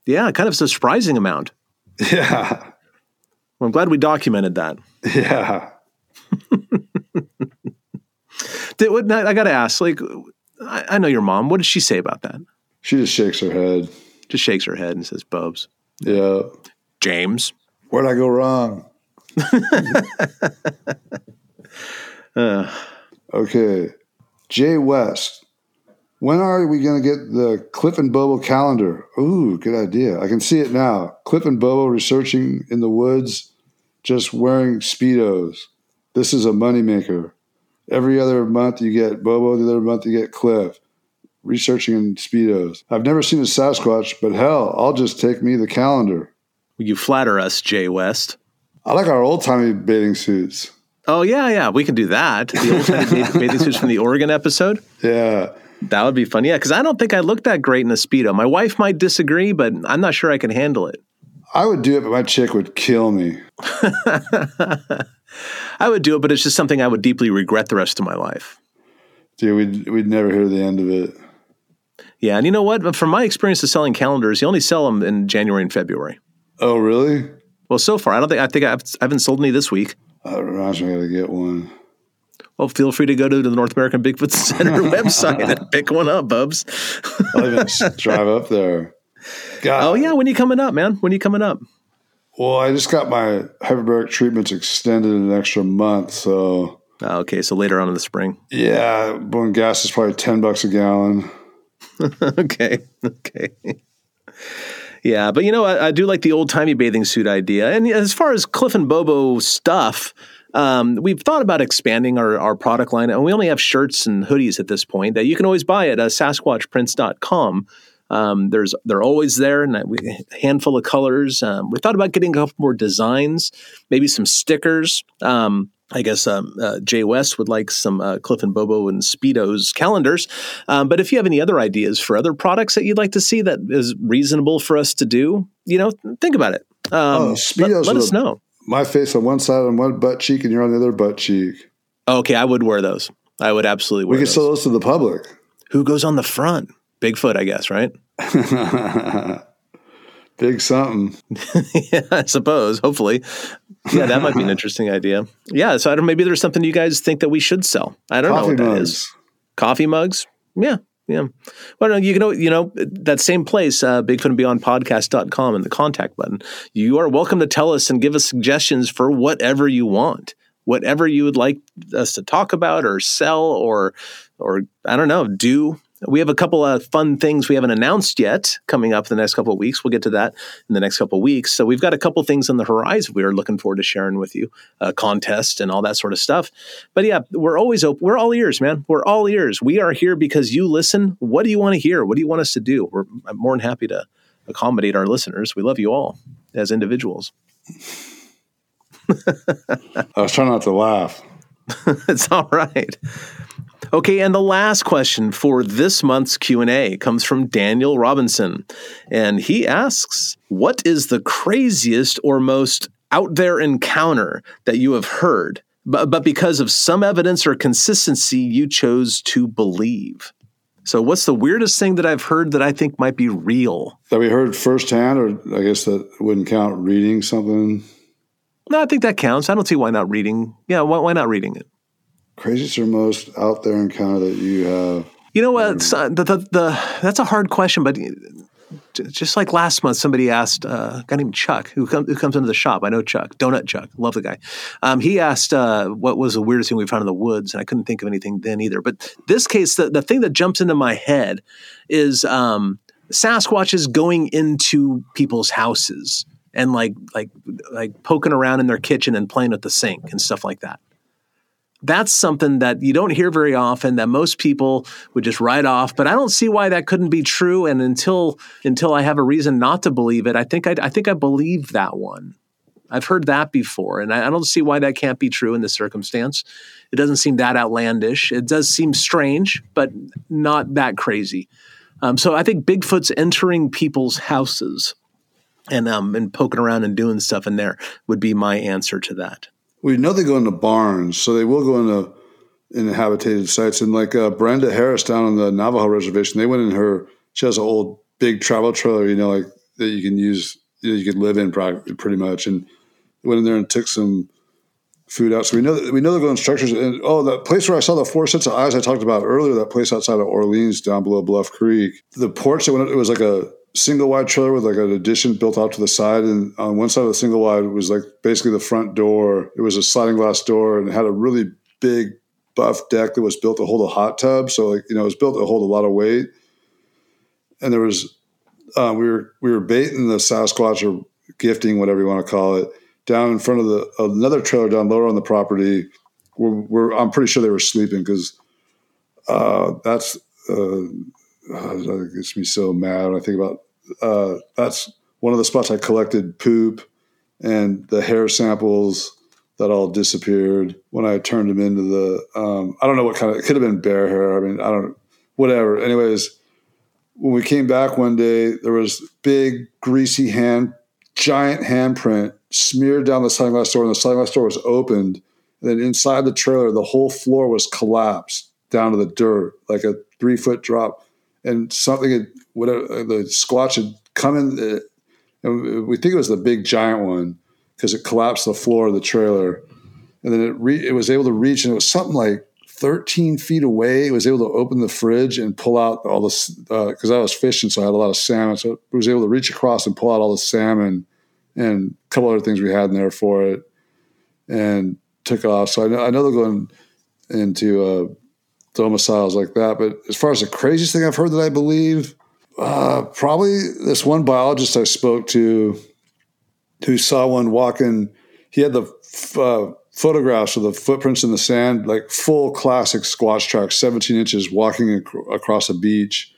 Yeah, kind of a surprising amount. Yeah, Well, I'm glad we documented that. yeah. Did, what, I got to ask, like, I, I know your mom. What did she say about that? She just shakes her head. Just shakes her head and says, "Bubs, Yeah. James." Where'd I go wrong? Uh, Okay. Jay West. When are we going to get the Cliff and Bobo calendar? Ooh, good idea. I can see it now. Cliff and Bobo researching in the woods, just wearing Speedos. This is a moneymaker. Every other month you get Bobo, the other month you get Cliff. Researching in Speedos. I've never seen a Sasquatch, but hell, I'll just take me the calendar. you flatter us, Jay West. I like our old timey bathing suits. Oh yeah, yeah, we can do that. The old bathing bathing suits from the Oregon episode. Yeah. That would be fun. Yeah, because I don't think I look that great in a speedo. My wife might disagree, but I'm not sure I can handle it. I would do it, but my chick would kill me. I would do it, but it's just something I would deeply regret the rest of my life. Dude, we'd, we'd never hear the end of it. Yeah, and you know what? From my experience of selling calendars, you only sell them in January and February. Oh, really? Well, so far, I don't think I think I've, I haven't sold any this week. Me, I gotta get one. Well, feel free to go to the North American Bigfoot Center website and pick one up, Bubs. I'll even drive up there. God. Oh yeah, when you coming up, man? When are you coming up? Well, I just got my hyperbaric treatments extended an extra month. So, Oh, okay, so later on in the spring. yeah, when gas is probably 10 bucks a gallon. okay, okay. Yeah, but you know, I, I do like the old timey bathing suit idea. And as far as Cliff and Bobo stuff, um, we've thought about expanding our, our product line, and we only have shirts and hoodies at this point that you can always buy at uh, SasquatchPrints.com. Um, there's they're always there, and a handful of colors. Um, we thought about getting a couple more designs, maybe some stickers. Um, I guess um, uh, Jay West would like some uh, Cliff and Bobo and Speedos calendars. Um, but if you have any other ideas for other products that you'd like to see that is reasonable for us to do, you know, think about it. Um, Oh, let, Speedos let are us know. My face on one side on one butt cheek, and you're on the other butt cheek. Okay, I would wear those. I would absolutely wear those. We can sell those to the public. Who goes on the front? Bigfoot, I guess, right? Big something. yeah, I suppose. Hopefully, yeah, that might be an interesting idea. Yeah, so I don't. Maybe there's something you guys think that we should sell. I don't know Coffee what that is. mugs. Coffee mugs. Yeah, yeah. Well, no, you can. al- You know that same place, uh, Bigfoot and Beyond Podcast.com, and the contact button. You are welcome to tell us and give us suggestions for whatever you want, whatever you would like us to talk about or sell or, or I don't know, do. We have a couple of fun things we haven't announced yet coming up in the next couple of weeks. We'll get to that in the next couple of weeks. So we've got a couple things on the horizon we are looking forward to sharing with you, uh, contest and all that sort of stuff. But yeah, we're always open. We're all ears, man. We're all ears. We are here because you listen. What do you want to hear? What do you want us to do? We're I'm more than happy to accommodate our listeners. We love you all as individuals. I was trying not to laugh. it's all right. Okay, and the last question for this month's Q&A comes from Daniel Robinson, and he asks, "What is the craziest or most out there encounter that you have heard, but, but because of some evidence or consistency you chose to believe?" So, what's the weirdest thing that I've heard that I think might be real? That we heard firsthand, or I guess that wouldn't count reading something. No, I think that counts. I don't see why not reading. Yeah, why, why not reading it? Craziest or most out there encounter that you have? You know what? uh, The, the, the, that's a hard question, but just like last month, somebody asked uh, a guy named Chuck, who, come, who comes into the shop. I know Chuck, Donut Chuck, love the guy. Um, he asked uh, what was the weirdest thing we found in the woods, and I couldn't think of anything then either. But this case, the, the thing that jumps into my head is um, Sasquatches going into people's houses and like like like poking around in their kitchen and playing with the sink and stuff like that. That's something that you don't hear very often that most people would just write off but i don't see why that couldn't be true and until until i have a reason not to believe it i think i, I think i believe that one. I've heard that before and I, I don't see why that can't be true in this circumstance. It doesn't seem that outlandish. It does seem strange but not that crazy. Um, so i think bigfoot's entering people's houses and um, and poking around and doing stuff in there would be my answer to that We know they go into barns, so they will go into in habitated sites. And like uh, Brenda Harris down on the Navajo reservation, they went in her. She has an old big travel trailer, you know, like that you can use, you, know, you could live in pretty much. And went in there and took some food out. So we know we know they're going structures. And oh, that place where I saw the four sets of eyes I talked about earlier, that place outside of Orleans, down below Bluff Creek. The porch that went, it was like a single wide trailer with like an addition built out to the side, and on one side of the single wide was like basically the front door. It was a sliding glass door and had a really big buff deck that was built to hold a hot tub. So like you know, it was built to hold a lot of weight. And there was uh, we were we were baiting the Sasquatch or gifting, whatever you want to call it, down in front of the another trailer down lower on the property. Where, where I'm pretty sure they were sleeping because uh, that's uh, uh, gets me so mad when I think about. Uh, that's one of the spots I collected poop and the hair samples that all disappeared when I turned them into the. Um, I don't know what kind of. It could have been bear hair. I mean, I don't. Whatever. Anyways, when we came back one day, there was big greasy hand, giant handprint smeared down the sliding glass door, and the sliding glass door was opened. And then inside the trailer, the whole floor was collapsed down to the dirt, like a three foot drop, and something had whatever the squatch had come in. uh, and we think it was the big giant one because it collapsed the floor of the trailer, and then it re- it was able to reach, and it was something like 13 feet away. It was able to open the fridge and pull out all this because I was fishing, so I had a lot of salmon. So it was able to reach across and pull out all the salmon and a couple other things we had in there for it, and took it off. So I know, I know they're going into uh, domiciles like that. But as far as the craziest thing I've heard that I believe, uh, probably this one biologist I spoke to who saw one walking. He had the uh, photographs of the footprints in the sand, like full classic squatch tracks, 17 inches walking ac- across a beach.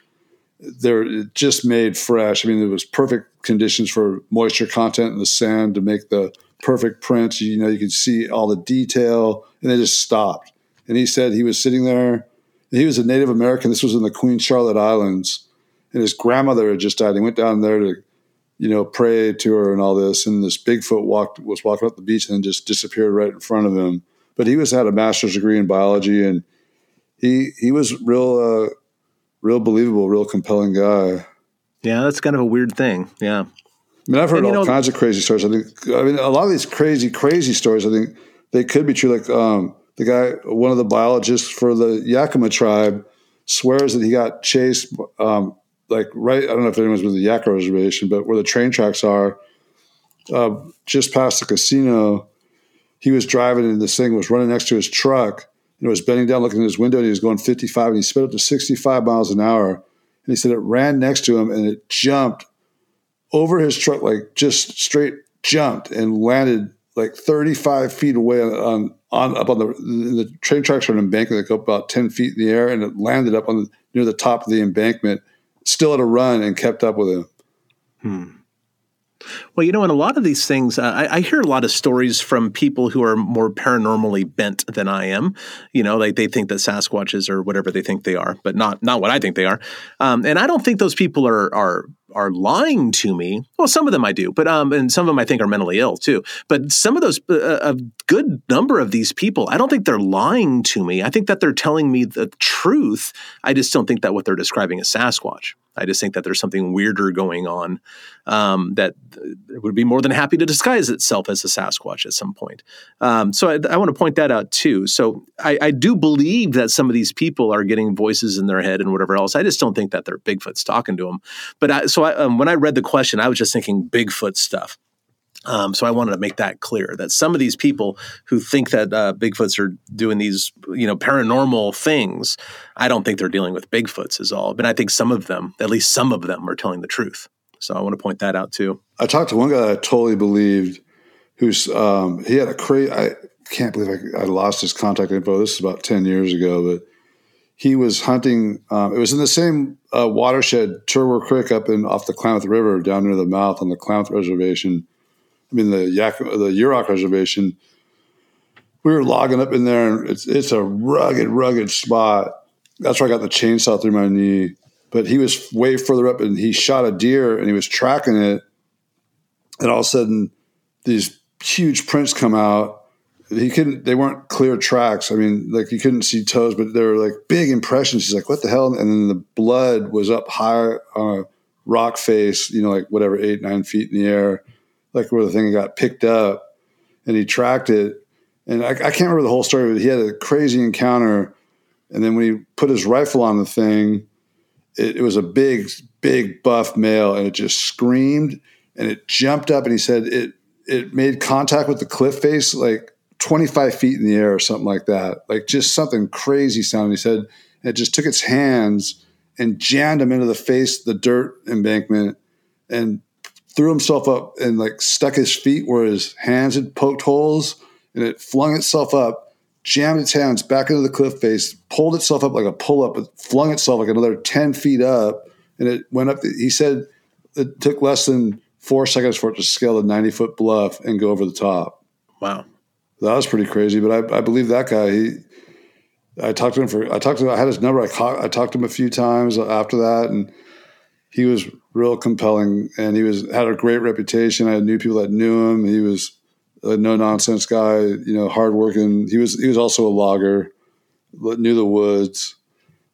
They're just made fresh. I mean, it was perfect conditions for moisture content in the sand to make the perfect prints. You know, you could see all the detail, and they just stopped. And he said he was sitting there. He was a Native American. This was in the Queen Charlotte Islands, and his grandmother had just died. He went down there to, you know, pray to her and all this. And this Bigfoot walked was walking up the beach and then just disappeared right in front of him. But he was had a master's degree in biology, and he he was real, uh, real believable, real compelling guy. Yeah, that's kind of a weird thing. Yeah. I mean, I've heard And, all know- kinds of crazy stories. I think, I mean, a lot of these crazy, crazy stories, I think they could be true. Like um, the guy, one of the biologists for the Yakima tribe, swears that he got chased, um, like right. I don't know if anyone's been to the Yakima reservation, but where the train tracks are, uh, just past the casino, he was driving and this thing was running next to his truck. And it was bending down, looking in his window, and he was going 55, and he sped up to 65 miles an hour. And he said it ran next to him and it jumped over his truck, like just straight jumped and landed like 35 feet away on, on, up on the the train tracks are an embankment that go about 10 feet in the air, and it landed up on near the top of the embankment, still at a run, and kept up with him. Well, you know, in a lot of these things, uh, I, I hear a lot of stories from people who are more paranormally bent than I am. You know, like they think that Sasquatches are whatever they think they are, but not not what I think they are. Um, and I don't think those people are are are lying to me. Well, some of them I do, but um, and some of them I think are mentally ill too. But some of those, uh, a good number of these people, I don't think they're lying to me. I think that they're telling me the truth. I just don't think that what they're describing is Sasquatch. I just think that there's something weirder going on um, that would be more than happy to disguise itself as a Sasquatch at some point. Um, so I, I want to point that out too. So I, I do believe that some of these people are getting voices in their head and whatever else. I just don't think that they're Bigfoot's talking to them. But I, so um, when I read the question, I was just thinking Bigfoot stuff. Um, so I wanted to make that clear that some of these people who think that uh, Bigfoots are doing these, you know, paranormal things, I don't think they're dealing with Bigfoots is all. But I think some of them, at least some of them, are telling the truth. So I want to point that out too. I talked to one guy I totally believed, who's um, he had a crazy. I can't believe I, I lost his contact info. This is about ten years ago, but he was hunting. Um, it was in the same uh, watershed, Turwar Creek, up in off the Klamath River, down near the mouth on the Klamath Reservation. I mean the Yak, the Yurok Reservation. We were logging up in there, and it's it's a rugged, rugged spot. That's where I got the chainsaw through my knee. But he was way further up, and he shot a deer, and he was tracking it. And all of a sudden, these huge prints come out. He couldn't; they weren't clear tracks. I mean, like you couldn't see toes, but they were like big impressions. He's like, "What the hell?" And then the blood was up high on a rock face, you know, like whatever eight, nine feet in the air, like where the thing got picked up. And he tracked it, and I, I can't remember the whole story, but he had a crazy encounter. And then when he put his rifle on the thing, it, it was a big, big buff male, and it just screamed and it jumped up. And he said it it made contact with the cliff face like 25 feet in the air or something like that, like just something crazy sound. He said it just took its hands and jammed him into the face, the dirt embankment, and threw himself up and like stuck his feet where his hands had poked holes, and it flung itself up jammed its hands back into the cliff face, pulled itself up like a pull up, but flung itself like another 10 feet up. And it went up. He said it took less than four seconds for it to scale the 90 foot bluff and go over the top. Wow. That was pretty crazy. But I, I believe that guy. He, I talked to him for, I talked to, him, I had his number. I, ca- I talked to him a few times after that. And he was real compelling and he was, had a great reputation. I knew people that knew him. He was, a no nonsense guy, you know, hardworking. He was he was also a logger, knew the woods.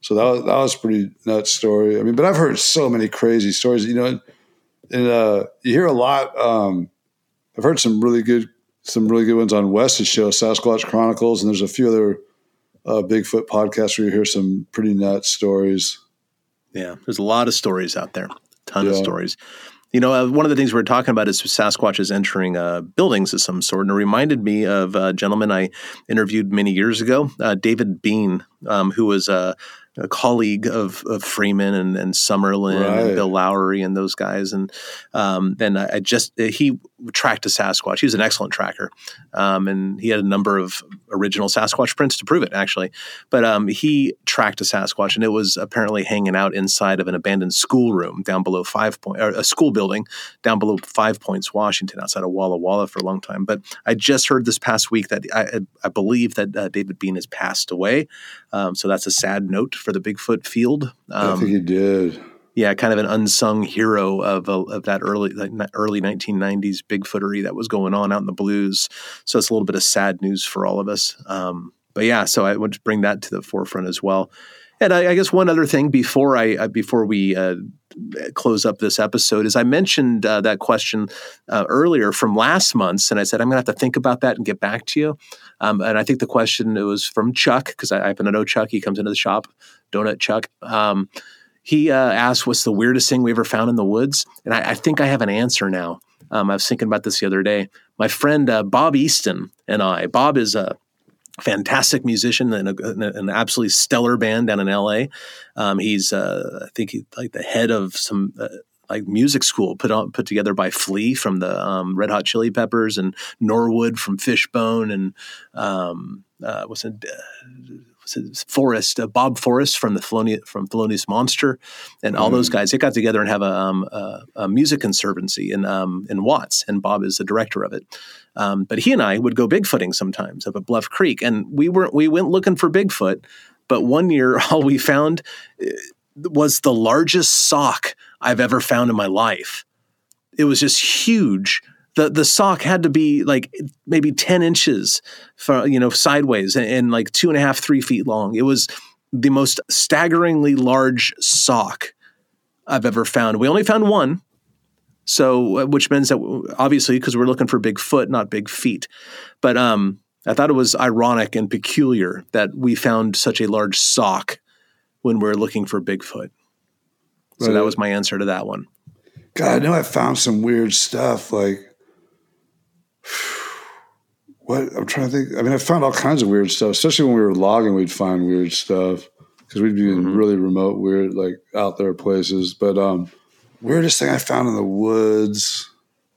So that was that was pretty nuts story. I mean, but I've heard so many crazy stories. You know, and, and uh, you hear a lot. Um, I've heard some really good some really good ones on West's show, Sasquatch Chronicles, and there's a few other uh, Bigfoot podcasts where you hear some pretty nuts stories. Yeah, there's a lot of stories out there, a ton of stories. You know, uh, one of the things we are talking about is Sasquatches entering uh, buildings of some sort, and it reminded me of a gentleman I interviewed many years ago, uh, David Bean, um, who was a a colleague of, of Freeman and, and Summerlin Right. and Bill Laughery and those guys. And um, I just he tracked a Sasquatch. He was an excellent tracker, um, and he had a number of original Sasquatch prints to prove it, actually. But um, he tracked a Sasquatch, and it was apparently hanging out inside of an abandoned schoolroom down below Five Point, or a school building down below Five Points, Washington, outside of Walla Walla for a long time. But I just heard this past week that I, I believe that uh, David Bean has passed away. Um, so that's a sad note for the Bigfoot field. I Um, think he did. Yeah, kind of an unsung hero of uh, of that early early 1990s Bigfootery that was going on out in the blues. So it's a little bit of sad news for all of us. Um, but yeah, so I want to bring that to the forefront as well. And I, I guess one other thing before I uh, before we uh, close up this episode is I mentioned uh, that question uh, earlier from last month's, and I said I'm going to have to think about that and get back to you. Um, and I think the question it was from Chuck because I, I happen to know Chuck. He comes into the shop, Donut Chuck. Um, he uh, asked, "What's the weirdest thing we ever found in the woods?" And I, I think I have an answer now. Um, I was thinking about this the other day. My friend uh, Bob Easton and I. Bob is a fantastic musician in, a, in a- an absolutely stellar band down in L.A. Um, he's, uh, I think, he, like the head of some. Uh, like music school put on put together by Flea from the um, Red Hot Chili Peppers and Norwood from Fishbone and um, uh, what's it uh, Forrest, uh, Bob Forrest from the Thelonious, from Thelonious Monster, and all those guys. They got together and have a, um, a, a music conservancy in um, in Watts, and Bob is the director of it. Um, but he and I would go bigfooting sometimes up at Bluff Creek, and we weren't we went looking for Bigfoot. But one year, all we found uh, was the largest sock I've ever found in my life. It was just huge. The the sock had to be like maybe 10 inches for, you know, sideways and, and like two and a half, three feet long. It was the most staggeringly large sock I've ever found. We only found one. So, uh, which means that obviously, because we're looking for big foot, not big feet. But um, I thought it was ironic and peculiar that we found such a large sock when we're looking for Bigfoot. So that was my answer to that one. God, I know I found some weird stuff. Like, what? I'm trying to think. I mean, I found all kinds of weird stuff, especially when we were logging, we'd find weird stuff because we'd be in really remote, weird, like out there places. But, um, weirdest thing I found in the woods,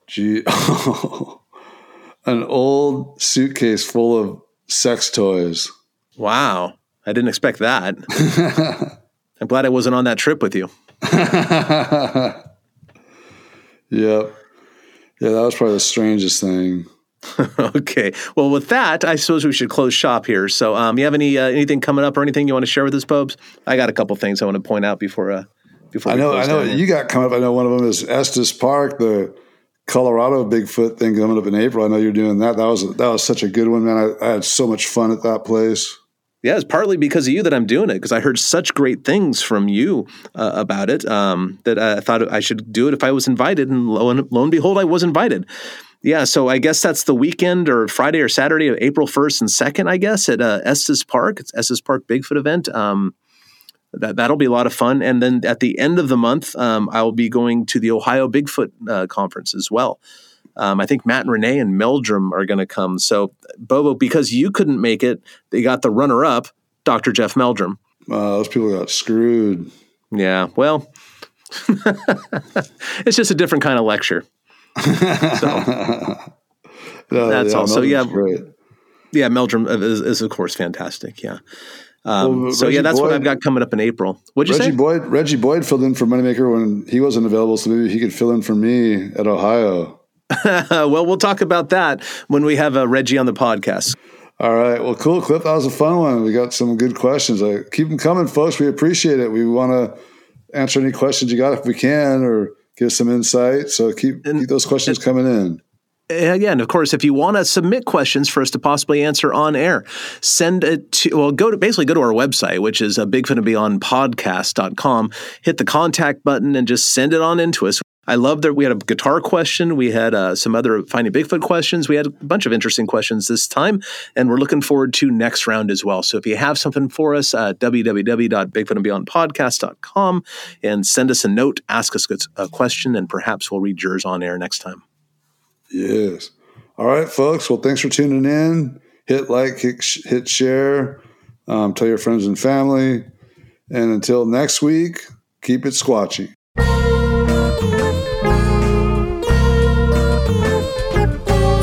gee, an old suitcase full of sex toys. Wow. I didn't expect that. I'm glad I wasn't on that trip with you. Yep. Yeah, that was probably the strangest thing. okay. Well, with that, I suppose we should close shop here. So, um, you have any uh, anything coming up or anything you want to share with us, Popes? I got a couple things I want to point out before uh, before I know. I know. You got coming up. I know one of them is Estes Park, the Colorado Bigfoot thing coming up in April. I know you're doing that. That was that was such a good one, man. I, I had so much fun at that place. Yeah, it's partly because of you that I'm doing it because I heard such great things from you uh, about it um, that I thought I should do it if I was invited, and lo and, lo and behold, I was invited. Yeah, so I guess that's the weekend or Friday or Saturday of April 1st and 2nd, I guess, at uh, Estes Park. It's Estes Park Bigfoot event. Um, that, that'll be a lot of fun. And then at the end of the month, um, I will be going to the Ohio Bigfoot uh, conference as well. Um, I think Matt and Ranae and Meldrum are going to come. So, Bobo, because you couldn't make it, they got the runner up, Dr. Jeff Meldrum. Uh, those people got screwed. Yeah, well, it's just a different kind of lecture. No, That's all. So, yeah. great. Yeah, Meldrum is, is of course fantastic. Yeah. Um, Well, so Reggie yeah, that's what I've got coming up in April. What'd you Reggie say? Boyd. Reggie Boyd filled in for Moneymaker when he wasn't available, so maybe he could fill in for me at Ohio. well, we'll talk about that when we have uh, Reggie on the podcast. All right. Well, cool, Cliff. That was a fun one. We got some good questions. I, keep them coming, folks. We appreciate it. We want to answer any questions you got if we can, or give some insight. So keep keep those questions coming in. Yeah, and of course, if you want to submit questions for us to possibly answer on air, send it to, well, go to basically go to our website, which is uh, bigfootandbeyondpodcast.com, hit the contact button and just send it on into us. I love that we had a guitar question. We had uh, some other Finding Bigfoot questions. We had a bunch of interesting questions this time, and we're looking forward to next round as well. So if you have something for us, uh, www.bigfootandbeyondpodcast.com and send us a note, ask us a question, and perhaps we'll read yours on air next time. Yes. All right, folks. Well, thanks for tuning in. Hit like, hit, hit share, um, tell your friends and family. And until next week, keep it squatchy.